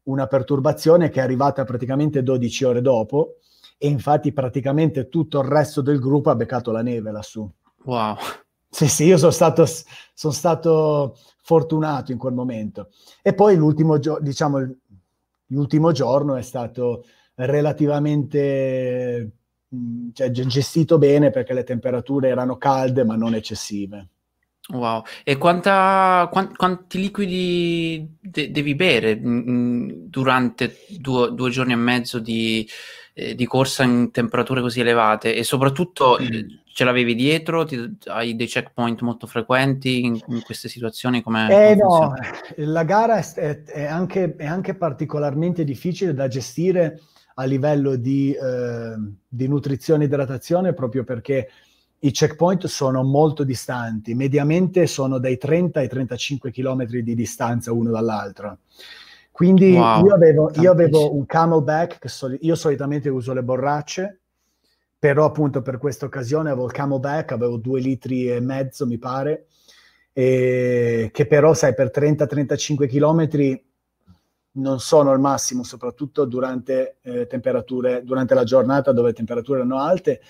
una perturbazione che è arrivata praticamente 12 ore dopo e infatti praticamente tutto il resto del gruppo ha beccato la neve lassù. Wow. Sì, sì, io sono stato, sono stato fortunato in quel momento. E poi l'ultimo, gio- diciamo, l'ultimo giorno è stato relativamente mm, cioè, gestito bene perché le temperature erano calde ma non eccessive. Wow, e quanta, quant, quanti liquidi de- devi bere mh, mm, durante due, due, giorni e mezzo di, eh, di, corsa in temperature così elevate? E soprattutto mm ce l'avevi dietro? Ti, hai dei checkpoint molto frequenti in, in queste situazioni? Come, eh no, la gara è, è, anche, è, anche, particolarmente difficile da gestire a livello di, eh, di nutrizione e idratazione proprio perché i checkpoint sono molto distanti, mediamente sono dai 30 ai 35 km di distanza uno dall'altro. Quindi wow, io, avevo, io, avevo, un camelback, che so, io solitamente uso le borracce, però appunto per questa occasione avevo il camelback, avevo due litri e mezzo mi pare, e che però sai per 30-35 km non sono al massimo, soprattutto durante, eh, temperature, durante la giornata dove le temperature erano alte,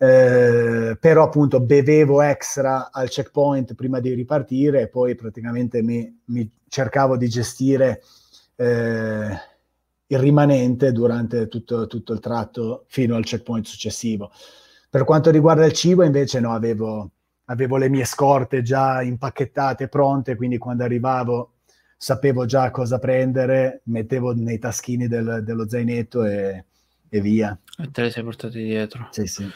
eh, però appunto bevevo extra al checkpoint prima di ripartire e poi praticamente mi, mi cercavo di gestire eh, il rimanente durante tutto, tutto, il tratto fino al checkpoint successivo. Per quanto riguarda il cibo, invece, no, avevo, avevo le mie scorte già impacchettate, pronte, quindi quando arrivavo sapevo già cosa prendere, mettevo nei taschini del, dello zainetto e, e, via. E te le sei portate dietro. Sì, sì.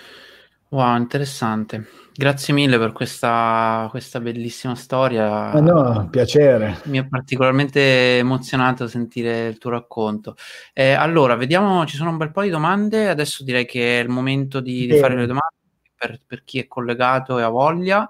Wow, interessante. Grazie mille per questa, questa bellissima storia. Eh no, piacere. Mi è particolarmente emozionato sentire il tuo racconto. Eh, allora, vediamo, ci sono un bel po' di domande. Adesso direi che è il momento di, di fare le domande per, per, chi è collegato e ha voglia.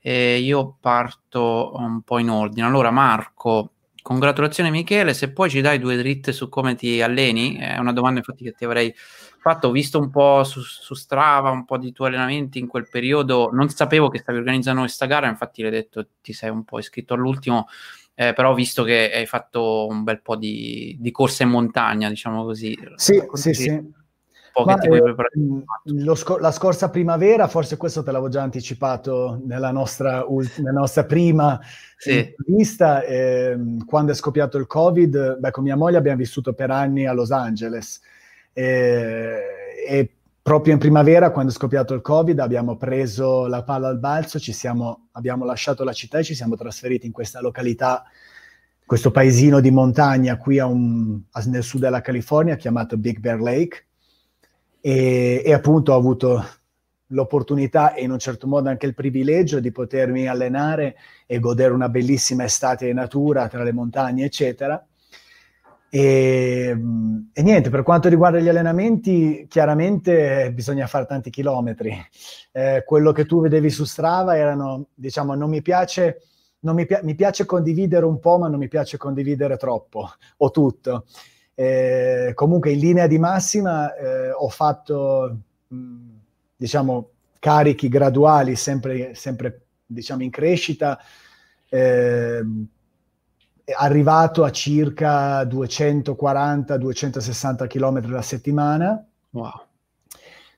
E io parto un po' in ordine. Allora, Marco, congratulazioni Michele. Se poi ci dai due dritte su come ti alleni, è una domanda infatti che ti avrei fatto, ho visto un po' su, su, Strava, un po' di tuoi allenamenti in quel periodo, non sapevo che stavi organizzando questa gara, infatti l'hai detto, ti sei un po' iscritto all'ultimo, eh, però ho visto che hai fatto un bel po' di, di corsa in montagna, diciamo così. Sì, sì, sì. Ma, eh, scor- la scorsa primavera, forse questo te l'avevo già anticipato nella nostra, ult- nella nostra prima sì. intervista, eh, quando è scoppiato il Covid, beh, con mia moglie abbiamo vissuto per anni a Los Angeles e, e proprio in primavera, quando è scoppiato il Covid, abbiamo preso la palla al balzo, siamo, abbiamo lasciato la città e ci siamo trasferiti in questa località, questo paesino di montagna qui un, nel sud della California chiamato Big Bear Lake. E, e, appunto ho avuto l'opportunità e in un certo modo anche il privilegio di potermi allenare e godere una bellissima estate in natura tra le montagne, eccetera. E, e, niente, per quanto riguarda gli allenamenti, chiaramente bisogna fare tanti chilometri. Eh, quello che tu vedevi su Strava erano, diciamo, non mi piace, non mi, pi- mi piace condividere un po', ma non mi piace condividere troppo o tutto. Eh, comunque, in linea di massima, eh, ho fatto, mh, diciamo, carichi graduali, sempre, sempre diciamo, in crescita. Arrivato a circa 240-260 km alla settimana. Wow.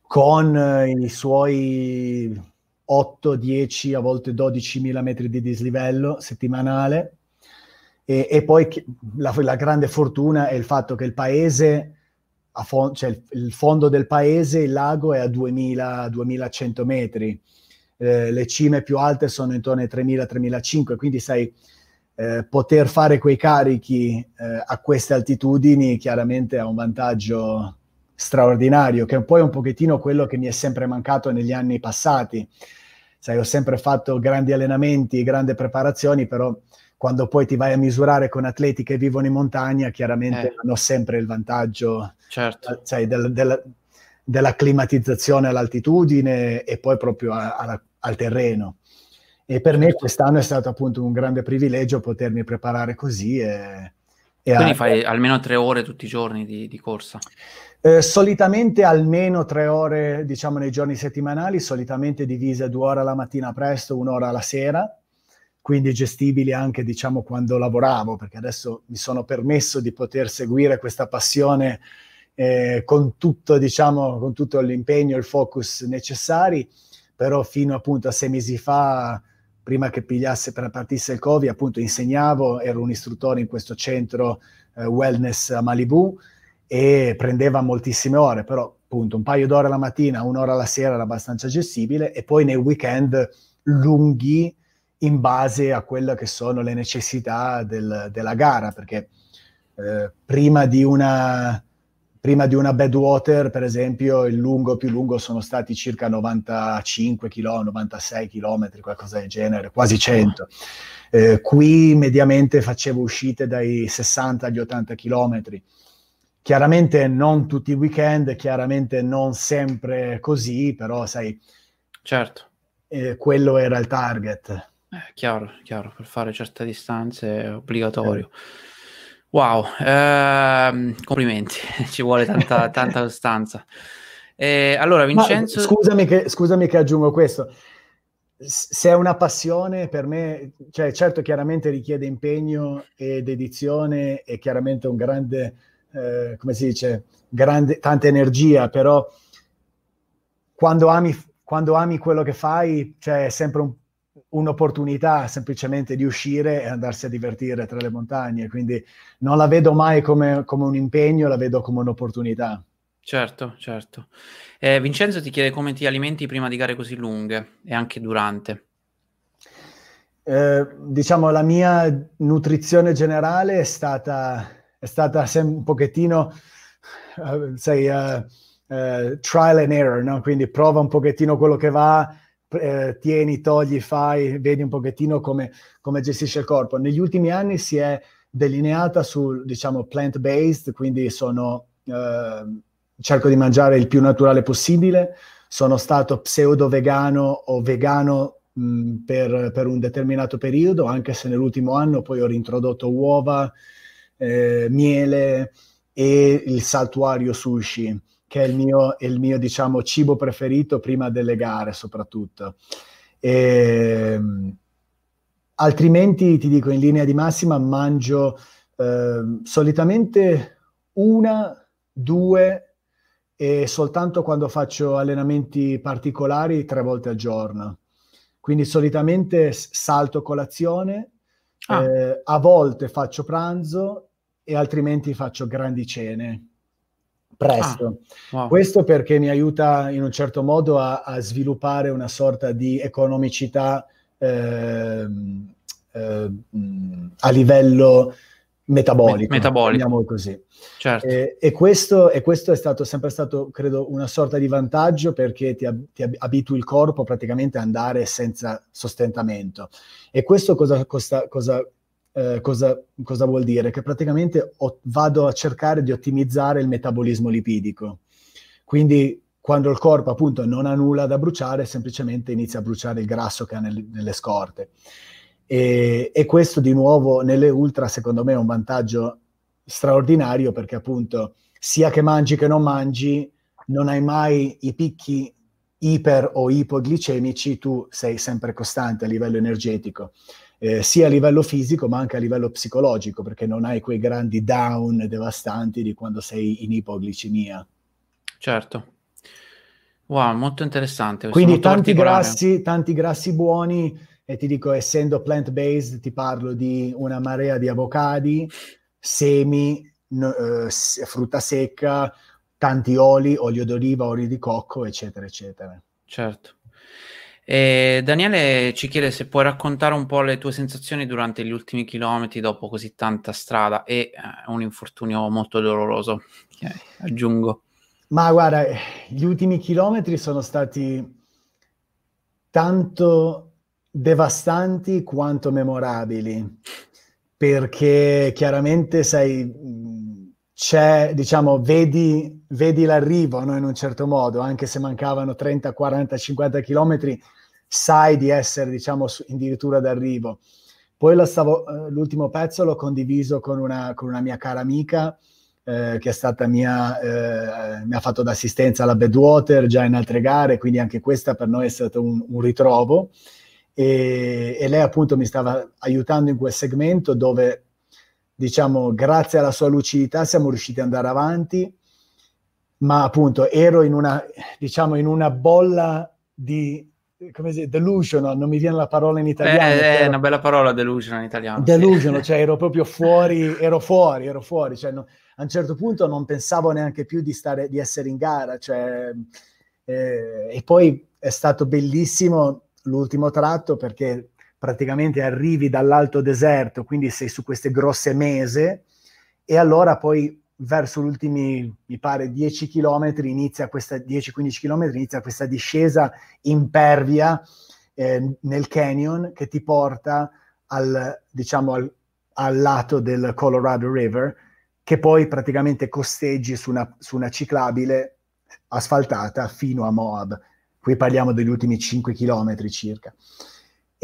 Con eh, i suoi 8, 10, a volte 12 mila metri di dislivello settimanale. E, e poi la, la, grande fortuna è il fatto che il paese, fon- cioè il, il, fondo del paese, il lago è a 2000, 2100 metri. Eh, le cime più alte sono intorno ai 3000-3500, quindi sai, eh, poter fare quei carichi eh, a queste altitudini chiaramente ha un vantaggio straordinario, che è poi un pochettino quello che mi è sempre mancato negli anni passati. Sai, ho sempre fatto grandi allenamenti, grandi preparazioni, però quando poi ti vai a misurare con atleti che vivono in montagna, chiaramente eh. hanno sempre il vantaggio certo. sai, del, del, della climatizzazione all'altitudine e poi proprio a, a, al terreno. E per me quest'anno è stato appunto un grande privilegio potermi preparare così. E, e Quindi a... fai almeno tre ore tutti i giorni di, di corsa? Eh, solitamente almeno tre ore, diciamo, nei giorni settimanali, solitamente divise due ore la mattina presto, un'ora la sera, quindi gestibili anche, diciamo, quando lavoravo, perché adesso mi sono permesso di poter seguire questa passione eh, con tutto, diciamo, con tutto l'impegno e il focus necessari, però fino appunto a sei mesi fa prima che pigliasse per partisse il Covid, appunto insegnavo, ero un istruttore in questo centro eh, wellness a Malibu e prendeva moltissime ore, però appunto un paio d'ore la mattina, un'ora la sera era abbastanza gestibile e poi nei weekend lunghi in base a quelle che sono le necessità del, della gara, perché eh, prima di una prima di una Badwater, per esempio, il lungo più lungo sono stati circa 95 km, 96 km, qualcosa del genere, quasi 100. Eh, qui mediamente facevo uscite dai 60 agli 80 km. Chiaramente non tutti i weekend, chiaramente non sempre così, però sai, certo. Eh, quello era il target. Eh, chiaro, chiaro, per fare certe distanze è obbligatorio. Eh. Wow, ehm, complimenti, ci vuole tanta, tanta sostanza. Eh, allora, Vincenzo... Ma, scusami, che, scusami che aggiungo questo. Se è una passione, per me, cioè certo chiaramente richiede impegno ed edizione e chiaramente un grande, eh, come si dice, grande, tanta energia, però quando ami, quando ami quello che fai, cioè è sempre un un'opportunità semplicemente di uscire e andarsi a divertire tra le montagne, quindi non la vedo mai come, come un impegno, la vedo come un'opportunità. Certo, certo. Eh, Vincenzo ti chiede come ti alimenti prima di gare così lunghe e anche durante. Eh, diciamo la mia nutrizione generale è stata, è stata un pochettino, uh, sai, uh, uh, trial and error, no? quindi prova un pochettino quello che va, eh, tieni, togli, fai, vedi un pochettino come, come, gestisce il corpo. Negli ultimi anni si è delineata sul, diciamo, plant-based, quindi sono, eh, cerco di mangiare il più naturale possibile, sono stato pseudo-vegano o vegano mh, per, per, un determinato periodo, anche se nell'ultimo anno poi ho rintrodotto uova, eh, miele e il saltuario sushi che è il mio, il mio diciamo, cibo preferito prima delle gare soprattutto. E, ehm, altrimenti, ti dico, in linea di massima mangio eh, solitamente una, due e soltanto quando faccio allenamenti particolari tre volte al giorno. Quindi solitamente salto colazione, ah. eh, a volte faccio pranzo e altrimenti faccio grandi cene presto. Ah, wow. Questo perché mi aiuta in un certo modo a, a sviluppare una sorta di economicità eh, eh, a livello metabolico, metabolico. così. Certo. E, e, questo, e, questo, è stato sempre stato, credo, una sorta di vantaggio perché ti, ti abitui il corpo praticamente a andare senza sostentamento. E questo cosa, cosa, cosa eh, cosa, cosa, vuol dire? Che praticamente ho, vado a cercare di ottimizzare il metabolismo lipidico. Quindi quando il corpo appunto non ha nulla da bruciare, semplicemente inizia a bruciare il grasso che ha nel, nelle scorte. E, e, questo di nuovo nelle ultra secondo me è un vantaggio straordinario perché appunto sia che mangi che non mangi, non hai mai i picchi iper o ipoglicemici, tu sei sempre costante a livello energetico eh, sia a livello fisico ma anche a livello psicologico, perché non hai quei grandi down devastanti di quando sei in ipoglicemia. Certo. Wow, molto interessante. Quindi molto tanti grassi, tanti grassi buoni e ti dico, essendo plant-based, ti parlo di una marea di avocadi, semi, no, eh, frutta secca, tanti oli, olio d'oliva, olio di cocco, eccetera, eccetera. Certo. E Daniele ci chiede se puoi raccontare un po' le tue sensazioni durante gli ultimi chilometri dopo così tanta strada e eh, un infortunio molto doloroso, eh, aggiungo. Ma guarda, gli ultimi chilometri sono stati tanto devastanti quanto memorabili, perché chiaramente sai, c'è, diciamo, vedi, vedi l'arrivo no? in un certo modo, anche se mancavano 30, 40, 50 chilometri, sai di essere, diciamo, addirittura d'arrivo. Poi stavo, eh, l'ultimo pezzo l'ho condiviso con una, con una mia cara amica, eh, che è stata mia, eh, mi ha fatto d'assistenza alla Bedwater già in altre gare, quindi anche questa per noi è stato un, un ritrovo. E, e, lei appunto mi stava aiutando in quel segmento dove diciamo, grazie alla sua lucidità siamo riusciti ad andare avanti, ma appunto ero in una, diciamo, in una bolla di, come si dice, delusional, non mi viene la parola in italiano. Eh, è una bella parola delusional in italiano. Delusional, sì. cioè ero proprio fuori, ero fuori, ero fuori, cioè no, a un certo punto non pensavo neanche più di, stare, di essere in gara, cioè, eh, e poi è stato bellissimo l'ultimo tratto perché praticamente arrivi dall'alto deserto, quindi sei su queste grosse mese, e allora poi verso gli ultimi, mi pare, 10 km, inizia questa, 10-15 km, inizia questa discesa impervia eh, nel canyon che ti porta al, diciamo, al, al, lato del Colorado River, che poi praticamente costeggi su una, su una ciclabile asfaltata fino a Moab. Qui parliamo degli ultimi 5 km circa.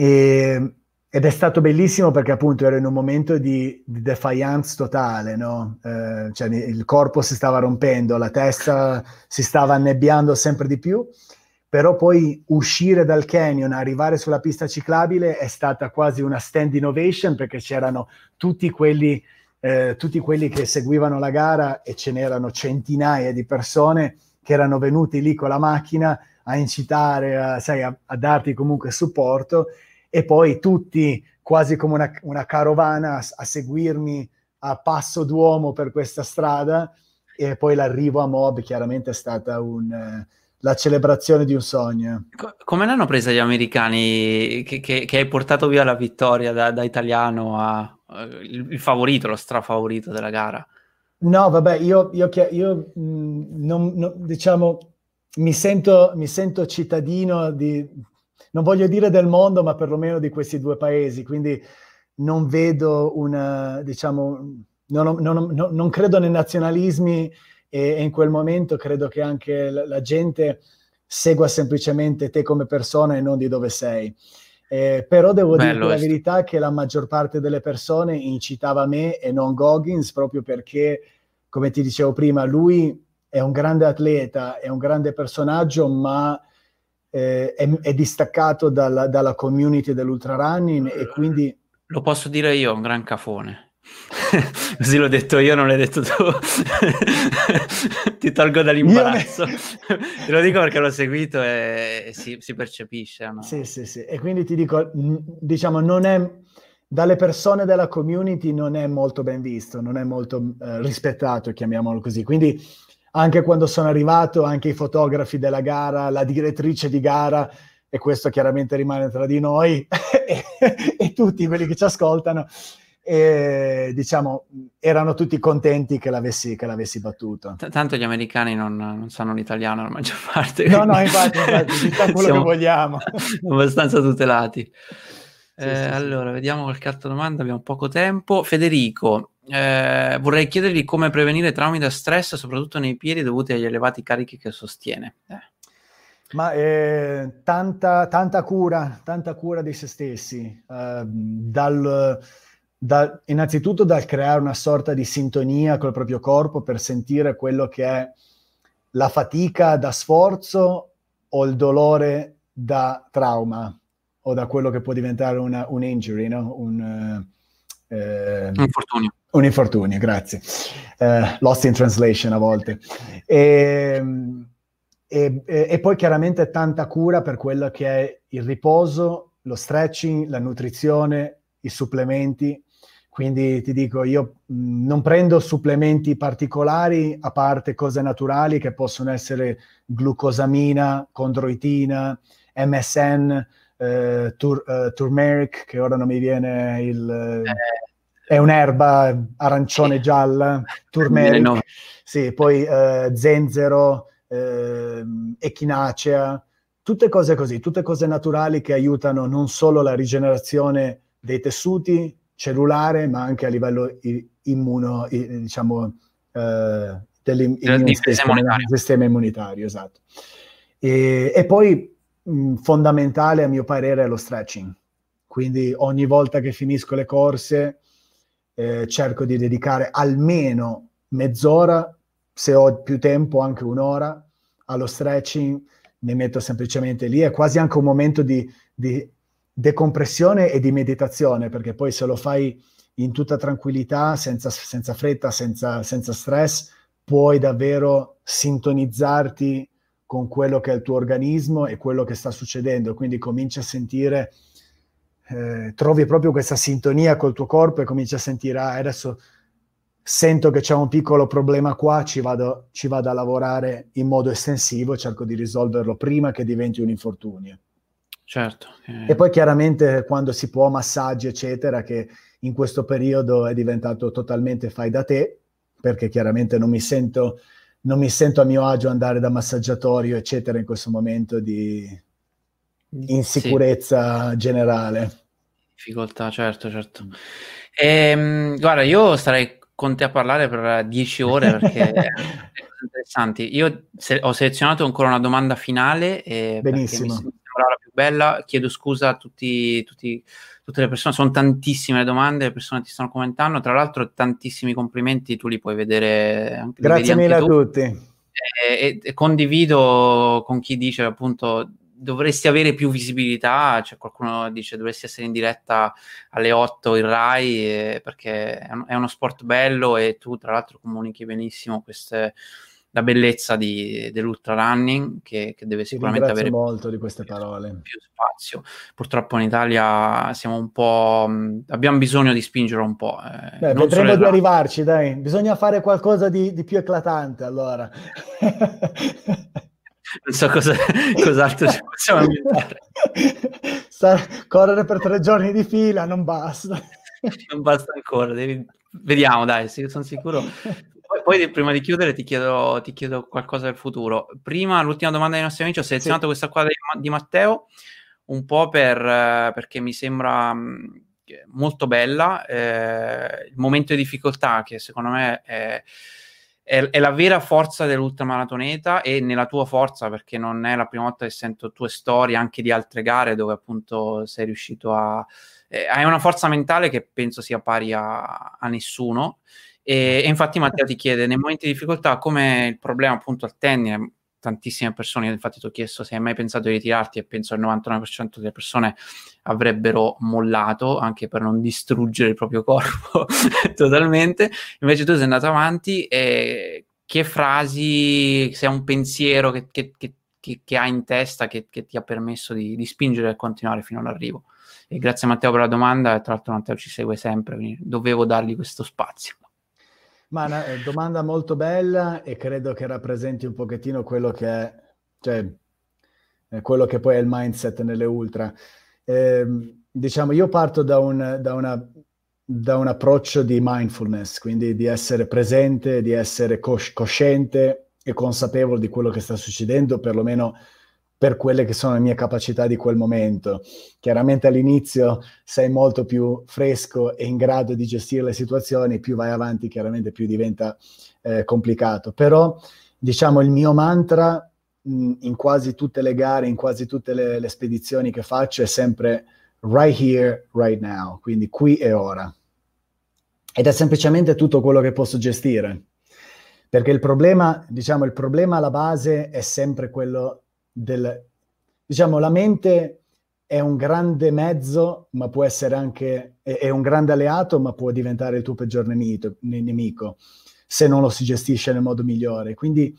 E, ed è stato bellissimo perché appunto ero in un momento di, di defiance totale, no? eh, cioè il corpo si stava rompendo, la testa si stava annebbiando sempre di più, però poi uscire dal canyon, arrivare sulla pista ciclabile è stata quasi una stand innovation perché c'erano tutti quelli, eh, tutti quelli che seguivano la gara e ce n'erano centinaia di persone che erano venuti lì con la macchina a incitare, a, sai, a, a darti comunque supporto e poi tutti quasi come una, una carovana a, a, seguirmi a passo d'uomo per questa strada e poi l'arrivo a Mob chiaramente è stata un, eh, la celebrazione di un sogno. come l'hanno presa gli americani che, che, che, hai portato via la vittoria da, da italiano a uh, il, il, favorito, lo strafavorito della gara? No, vabbè, io, io, io mh, mm, non, non, diciamo, mi sento, mi sento cittadino di, non voglio dire del mondo, ma perlomeno di questi due paesi, quindi non vedo una, diciamo, non, non, non, non credo nei nazionalismi e, e, in quel momento credo che anche la, la, gente segua semplicemente te come persona e non di dove sei. Eh, però devo dire la verità che la maggior parte delle persone incitava me e non Goggins proprio perché, come ti dicevo prima, lui è un grande atleta, è un grande personaggio, ma eh, è, è, distaccato dalla, dalla community dell'ultrarunning e quindi... Lo posso dire io, un gran cafone. Così l'ho detto io, non l'hai detto tu. Ti tolgo dall'imbarazzo. Te lo dico perché l'ho seguito e, e si, si, percepisce. No? Sì, sì, sì. E quindi ti dico, diciamo, non è dalle persone della community non è molto ben visto, non è molto eh, rispettato, chiamiamolo così. Quindi anche quando sono arrivato, anche i fotografi della gara, la direttrice di gara, e questo chiaramente rimane tra di noi e, e, tutti quelli che ci ascoltano, e, diciamo, erano tutti contenti che l'avessi, che l'avessi battuto. T- tanto gli americani non, non, sanno l'italiano la maggior parte. No, no, infatti, infatti diciamo quello che vogliamo. abbastanza tutelati. Sì, eh, sì, allora, sì. vediamo qualche altra domanda, abbiamo poco tempo. Federico, eh, vorrei chiedergli come prevenire traumi da stress, soprattutto nei piedi dovuti agli elevati carichi che sostiene. Eh. Ma eh, tanta, tanta, cura, tanta cura di se stessi, uh, dal, da, innanzitutto dal creare una sorta di sintonia col proprio corpo per sentire quello che è la fatica da sforzo o il dolore da trauma o da quello che può diventare una, un injury, no? un, uh, un infortunio. Un infortunio, grazie. Uh, lost in translation a volte. E, e, e, poi chiaramente tanta cura per quello che è il riposo, lo stretching, la nutrizione, i supplementi. Quindi ti dico, io non prendo supplementi particolari, a parte cose naturali che possono essere glucosamina, condroitina, MSN, eh, tur- uh, turmeric, che ora non mi viene il... Eh è un'erba arancione sì. gialla, turmeric, no. sì, poi eh, zenzero, eh, echinacea, tutte cose così, tutte cose naturali che aiutano non solo la rigenerazione dei tessuti cellulare, ma anche a livello immuno, diciamo, eh, del sistema immunitario, esatto. E, e poi mh, fondamentale a mio parere è lo stretching. Quindi ogni volta che finisco le corse eh, cerco di dedicare almeno mezz'ora, se ho più tempo anche un'ora, allo stretching, mi metto semplicemente lì, è quasi anche un momento di, di decompressione e di meditazione, perché poi se lo fai in tutta tranquillità, senza, senza fretta, senza, senza stress, puoi davvero sintonizzarti con quello che è il tuo organismo e quello che sta succedendo, quindi cominci a sentire eh, trovi proprio questa sintonia col tuo corpo e cominci a sentire, ah, adesso sento che c'è un piccolo problema qua, ci vado, ci vado a lavorare in modo estensivo, cerco di risolverlo prima che diventi un infortunio. Certo. Eh. E poi chiaramente quando si può massaggi, eccetera, che in questo periodo è diventato totalmente fai da te, perché chiaramente non mi sento, non mi sento a mio agio andare da massaggiatorio, eccetera, in questo momento di, insicurezza sì. generale. Difficoltà, certo, certo. E, ehm, guarda, io starei con te a parlare per dieci ore perché sono interessanti. Io se- ho selezionato ancora una domanda finale. Eh, Benissimo. Mi sembra la più bella. Chiedo scusa a tutti, tutti, tutte le persone, sono tantissime le domande, le persone ti stanno commentando. Tra l'altro, tantissimi complimenti, tu li puoi vedere anche Grazie mille a tutti. E, e, e condivido con chi dice appunto dovresti avere più visibilità, cioè qualcuno dice dovresti essere in diretta alle 8 in Rai eh, perché è, un, è, uno sport bello e tu tra l'altro comunichi benissimo queste, la bellezza di, dell'ultra running che, che deve sicuramente avere molto di queste parole. più spazio. Purtroppo in Italia siamo un po' abbiamo bisogno di spingere un po'. Eh, Beh, vedremo di arrivarci, dai. Bisogna fare qualcosa di, di più eclatante allora. non so cosa, cos'altro ci possiamo inventare. correre per tre giorni di fila non basta. non basta ancora, devi... vediamo dai, sono sicuro. Poi, poi, prima di chiudere ti chiedo, ti chiedo, qualcosa del futuro. Prima, l'ultima domanda dei nostri amici, ho selezionato sì. questa qua di, di, Matteo, un po' per, perché mi sembra molto bella, eh, il momento di difficoltà che secondo me è è, è, la vera forza dell'ultramaratoneta e nella tua forza, perché non è la prima volta che sento tue storie anche di altre gare dove appunto sei riuscito a... Eh, hai una forza mentale che penso sia pari a, a nessuno. E, e, infatti Matteo ti chiede, nei momenti di difficoltà, come il problema appunto al tennis, tantissime persone, infatti ti ho chiesto se hai mai pensato di ritirarti e penso il 99% delle persone avrebbero mollato anche per non distruggere il proprio corpo totalmente, invece tu sei andato avanti e che frasi, se è un pensiero che, che, che, che hai in testa che, ti ha permesso di, di spingere e continuare fino all'arrivo. E grazie Matteo per la domanda, tra l'altro Matteo ci segue sempre, quindi dovevo dargli questo spazio. Ma una eh, domanda molto bella e credo che rappresenti un pochettino quello che è, cioè, quello che poi è il mindset nelle ultra. Eh, diciamo, io parto da un, da, una, da un, approccio di mindfulness, quindi di essere presente, di essere cos- cosciente e consapevole di quello che sta succedendo, perlomeno per quelle che sono le mie capacità di quel momento. Chiaramente all'inizio sei molto più fresco e in grado di gestire le situazioni, più vai avanti chiaramente più diventa eh, complicato. Però diciamo il mio mantra mh, in quasi tutte le gare, in quasi tutte le, le spedizioni che faccio è sempre right here, right now, quindi qui e ora. Ed è semplicemente tutto quello che posso gestire. Perché il problema, diciamo, il problema alla base è sempre quello del... Diciamo, la mente è un grande mezzo, ma può essere anche... è, è un grande alleato, ma può diventare il tuo peggior nemico, nemico se non lo si gestisce nel modo migliore. Quindi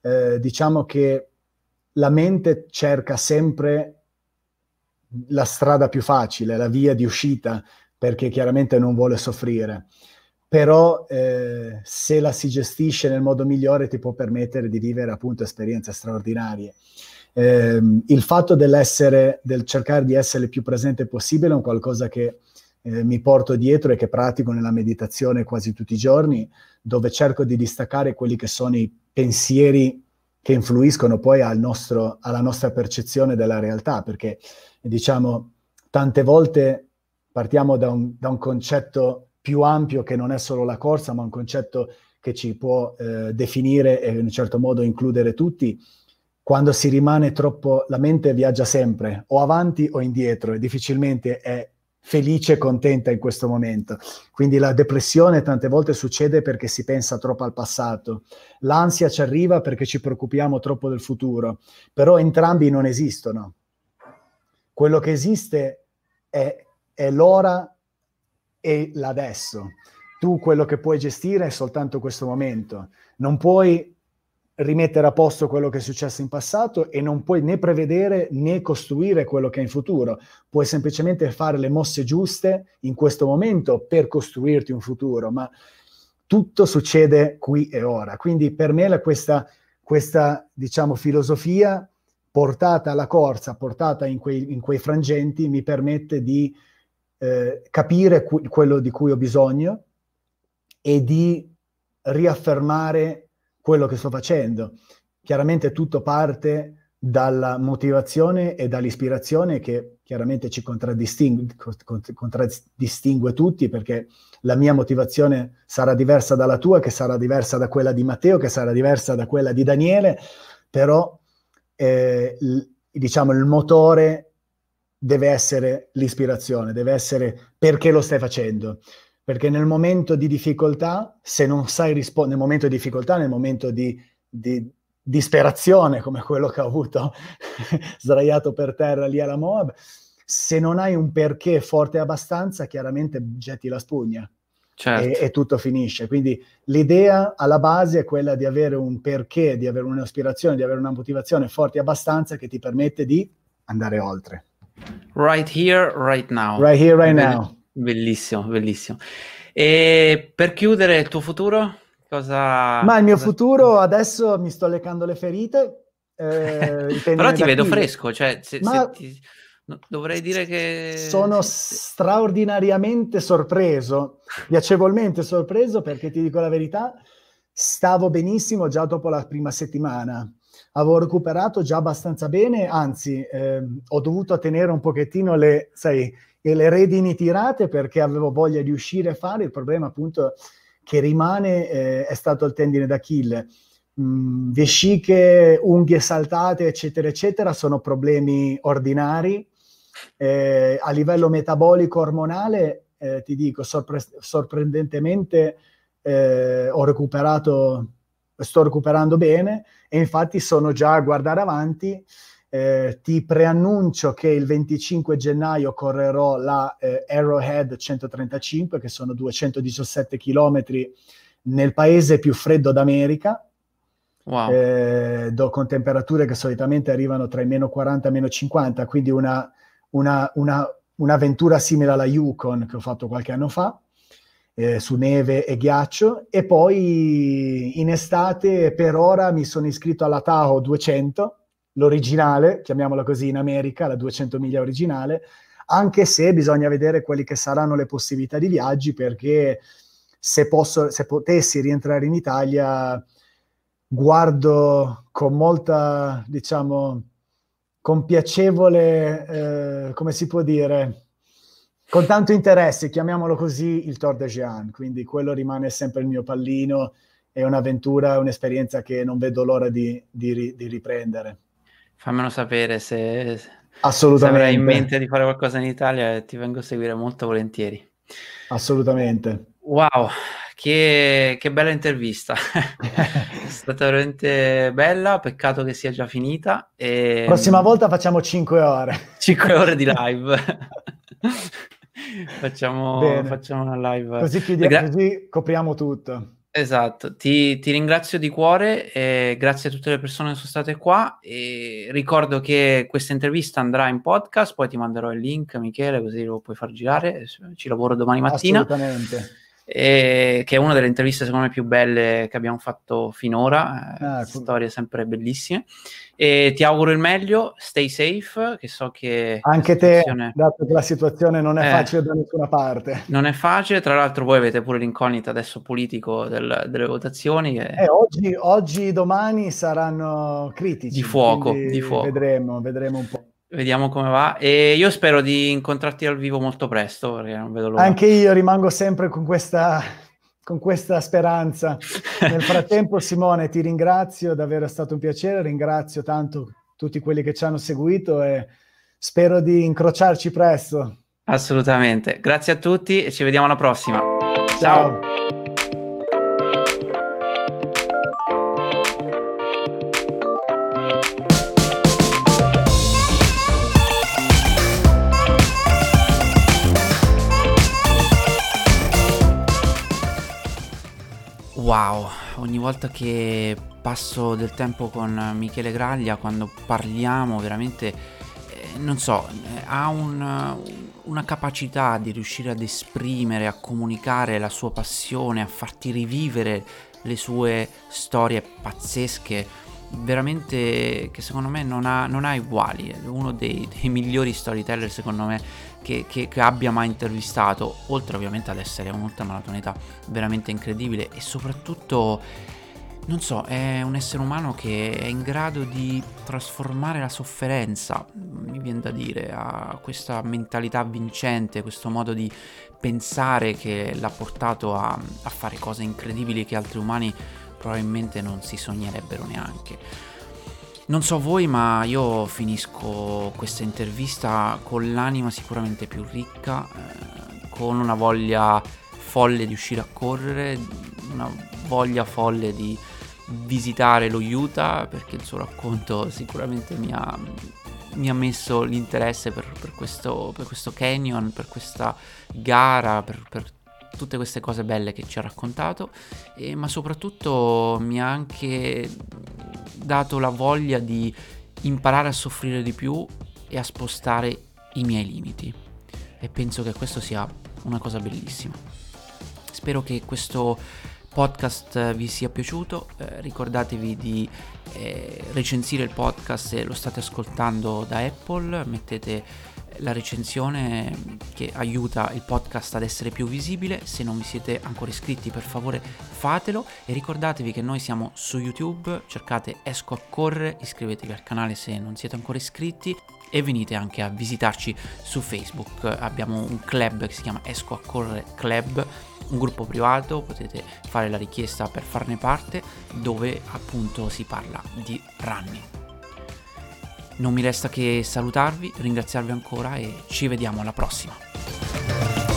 eh, diciamo che la mente cerca sempre la strada più facile, la via di uscita, perché chiaramente non vuole soffrire. Però eh, se la si gestisce nel modo migliore ti può permettere di vivere appunto esperienze straordinarie eh, il fatto dell'essere, del cercare di essere il più presente possibile è un qualcosa che eh, mi porto dietro e che pratico nella meditazione quasi tutti i giorni, dove cerco di distaccare quelli che sono i pensieri che influiscono poi al nostro, alla nostra percezione della realtà, perché diciamo tante volte partiamo da un, da un concetto più ampio che non è solo la corsa, ma un concetto che ci può eh, definire e in un certo modo includere tutti, quando si rimane troppo, la mente viaggia sempre o avanti o indietro e difficilmente è felice e contenta in questo momento. Quindi la depressione tante volte succede perché si pensa troppo al passato, l'ansia ci arriva perché ci preoccupiamo troppo del futuro, però entrambi non esistono. Quello che esiste è, è l'ora e l'adesso. Tu quello che puoi gestire è soltanto questo momento. Non puoi rimettere a posto quello che è successo in passato e non puoi né prevedere né costruire quello che è in futuro. Puoi semplicemente fare le mosse giuste in questo momento per costruirti un futuro, ma tutto succede qui e ora. Quindi per me questa, questa diciamo, filosofia portata alla corsa, portata in quei, in quei frangenti, mi permette di eh, capire cu- quello di cui ho bisogno e di riaffermare quello che sto facendo. Chiaramente tutto parte dalla motivazione e dall'ispirazione che chiaramente ci contraddistingue, contraddistingue tutti perché la mia motivazione sarà diversa dalla tua, che sarà diversa da quella di Matteo, che sarà diversa da quella di Daniele, però eh, diciamo il motore deve essere l'ispirazione, deve essere perché lo stai facendo perché nel momento di difficoltà, se non sai rispondere, nel momento di difficoltà, nel momento di, di disperazione, come quello che ho avuto sdraiato per terra lì alla Moab, se non hai un perché forte abbastanza, chiaramente getti la spugna. certo. e, e, tutto finisce. Quindi l'idea alla base è quella di avere un perché, di avere un'ispirazione, di avere una motivazione forte abbastanza che ti permette di andare oltre. Right here, right now. Right here, right now. Bellissimo, bellissimo. E per chiudere il tuo futuro? Cosa... Ma il mio cosa... futuro adesso mi sto leccando le ferite. Eh, Però ti vedo fresco, cioè se, Ma... se ti... dovrei dire che... Sono straordinariamente sorpreso, piacevolmente sorpreso perché ti dico la verità, stavo benissimo già dopo la prima settimana avevo recuperato già abbastanza bene, anzi eh, ho dovuto tenere un pochettino le, sai, le redini tirate perché avevo voglia di uscire e fare, il problema appunto che rimane eh, è stato il tendine d'Achille. Mm, vesciche, unghie saltate, eccetera, eccetera, sono problemi ordinari. Eh, a livello metabolico ormonale, eh, ti dico, sorpre- sorprendentemente eh, ho recuperato sto recuperando bene e infatti sono già a guardare avanti. Eh, ti preannuncio che il 25 gennaio correrò la eh, Arrowhead 135, che sono 217 km nel paese più freddo d'America, wow. eh, do, con temperature che solitamente arrivano tra i meno 40 e meno 50, quindi una, una, una, un'avventura simile alla Yukon che ho fatto qualche anno fa eh, su neve e ghiaccio. E poi in estate per ora mi sono iscritto alla Tahoe 200, l'originale, chiamiamola così in America, la 200 miglia originale, anche se bisogna vedere quelle che saranno le possibilità di viaggi perché se, posso, se potessi rientrare in Italia guardo con molta, diciamo, con piacevole, eh, come si può dire, con tanto interesse, chiamiamolo così, il Tour de Jean, quindi quello rimane sempre il mio pallino, è un'avventura, un'esperienza che non vedo l'ora di, di, di riprendere. Fammelo sapere se, Assolutamente. se avrai in mente di fare qualcosa in Italia ti vengo a seguire molto volentieri. Assolutamente. Wow, che, che bella intervista. è stata veramente bella, peccato che sia già finita. E... Prossima volta facciamo 5 ore. 5 ore di live. facciamo, facciamo, una live. Così, chiudiamo, Gra- così copriamo tutto. Esatto, ti, ti, ringrazio di cuore e grazie a tutte le persone che sono state qua e ricordo che questa intervista andrà in podcast, poi ti manderò il link Michele così lo puoi far girare, ci lavoro domani mattina. Assolutamente e, che è una delle interviste secondo me più belle che abbiamo fatto finora, eh, ah, storie sempre bellissime. E ti auguro il meglio, stay safe, che so che... Anche te, dato che la situazione non è eh, facile da nessuna parte. Non è facile, tra l'altro voi avete pure l'incognita adesso politico del, delle votazioni. Che... Eh, oggi, oggi, domani saranno critici. Di fuoco, di fuoco. Vedremo, vedremo un po'. Vediamo come va. E io spero di incontrarti dal vivo molto presto, perché non vedo l'ora. Anche io rimango sempre con questa, con questa speranza. Nel frattempo, Simone, ti ringrazio, davvero è stato un piacere. Ringrazio tanto tutti quelli che ci hanno seguito e spero di incrociarci presto. Assolutamente. Grazie a tutti e ci vediamo alla prossima. Ciao. Ciao. Wow, ogni volta che passo del tempo con Michele Graglia, quando parliamo veramente, eh, non so, eh, ha un, una capacità di riuscire ad esprimere, a comunicare la sua passione, a farti rivivere le sue storie pazzesche, veramente che secondo me non ha, non ha uguali, è uno dei, dei migliori storyteller secondo me che, che, che, abbia mai intervistato, oltre ovviamente ad essere un ultramaratoneta veramente incredibile e soprattutto, non so, è un essere umano che è in grado di trasformare la sofferenza, mi viene da dire, a questa mentalità vincente, questo modo di pensare che l'ha portato a, a fare cose incredibili che altri umani probabilmente non si sognerebbero neanche. Non so voi, ma io finisco questa intervista con l'anima sicuramente più ricca, eh, con una voglia folle di uscire a correre, una voglia folle di visitare lo Utah perché il suo racconto sicuramente mi ha, mi ha messo l'interesse per, per, questo, per, questo, canyon, per questa gara, per, per tutte queste cose belle che ci ha raccontato, e, ma soprattutto mi ha anche dato la voglia di imparare a soffrire di più e a spostare i miei limiti. E penso che questo sia una cosa bellissima. Spero che questo podcast vi sia piaciuto, eh, ricordatevi di eh, recensire il podcast se lo state ascoltando da Apple, mettete la recensione che aiuta il podcast ad essere più visibile. Se non vi siete ancora iscritti, per favore fatelo e ricordatevi che noi siamo su YouTube, cercate Esco a correre, iscrivetevi al canale se non siete ancora iscritti e venite anche a visitarci su Facebook. Abbiamo un club che si chiama Esco a correre Club, un gruppo privato, potete fare la richiesta per farne parte dove appunto si parla di running. Non mi resta che salutarvi, ringraziarvi ancora e ci vediamo alla prossima.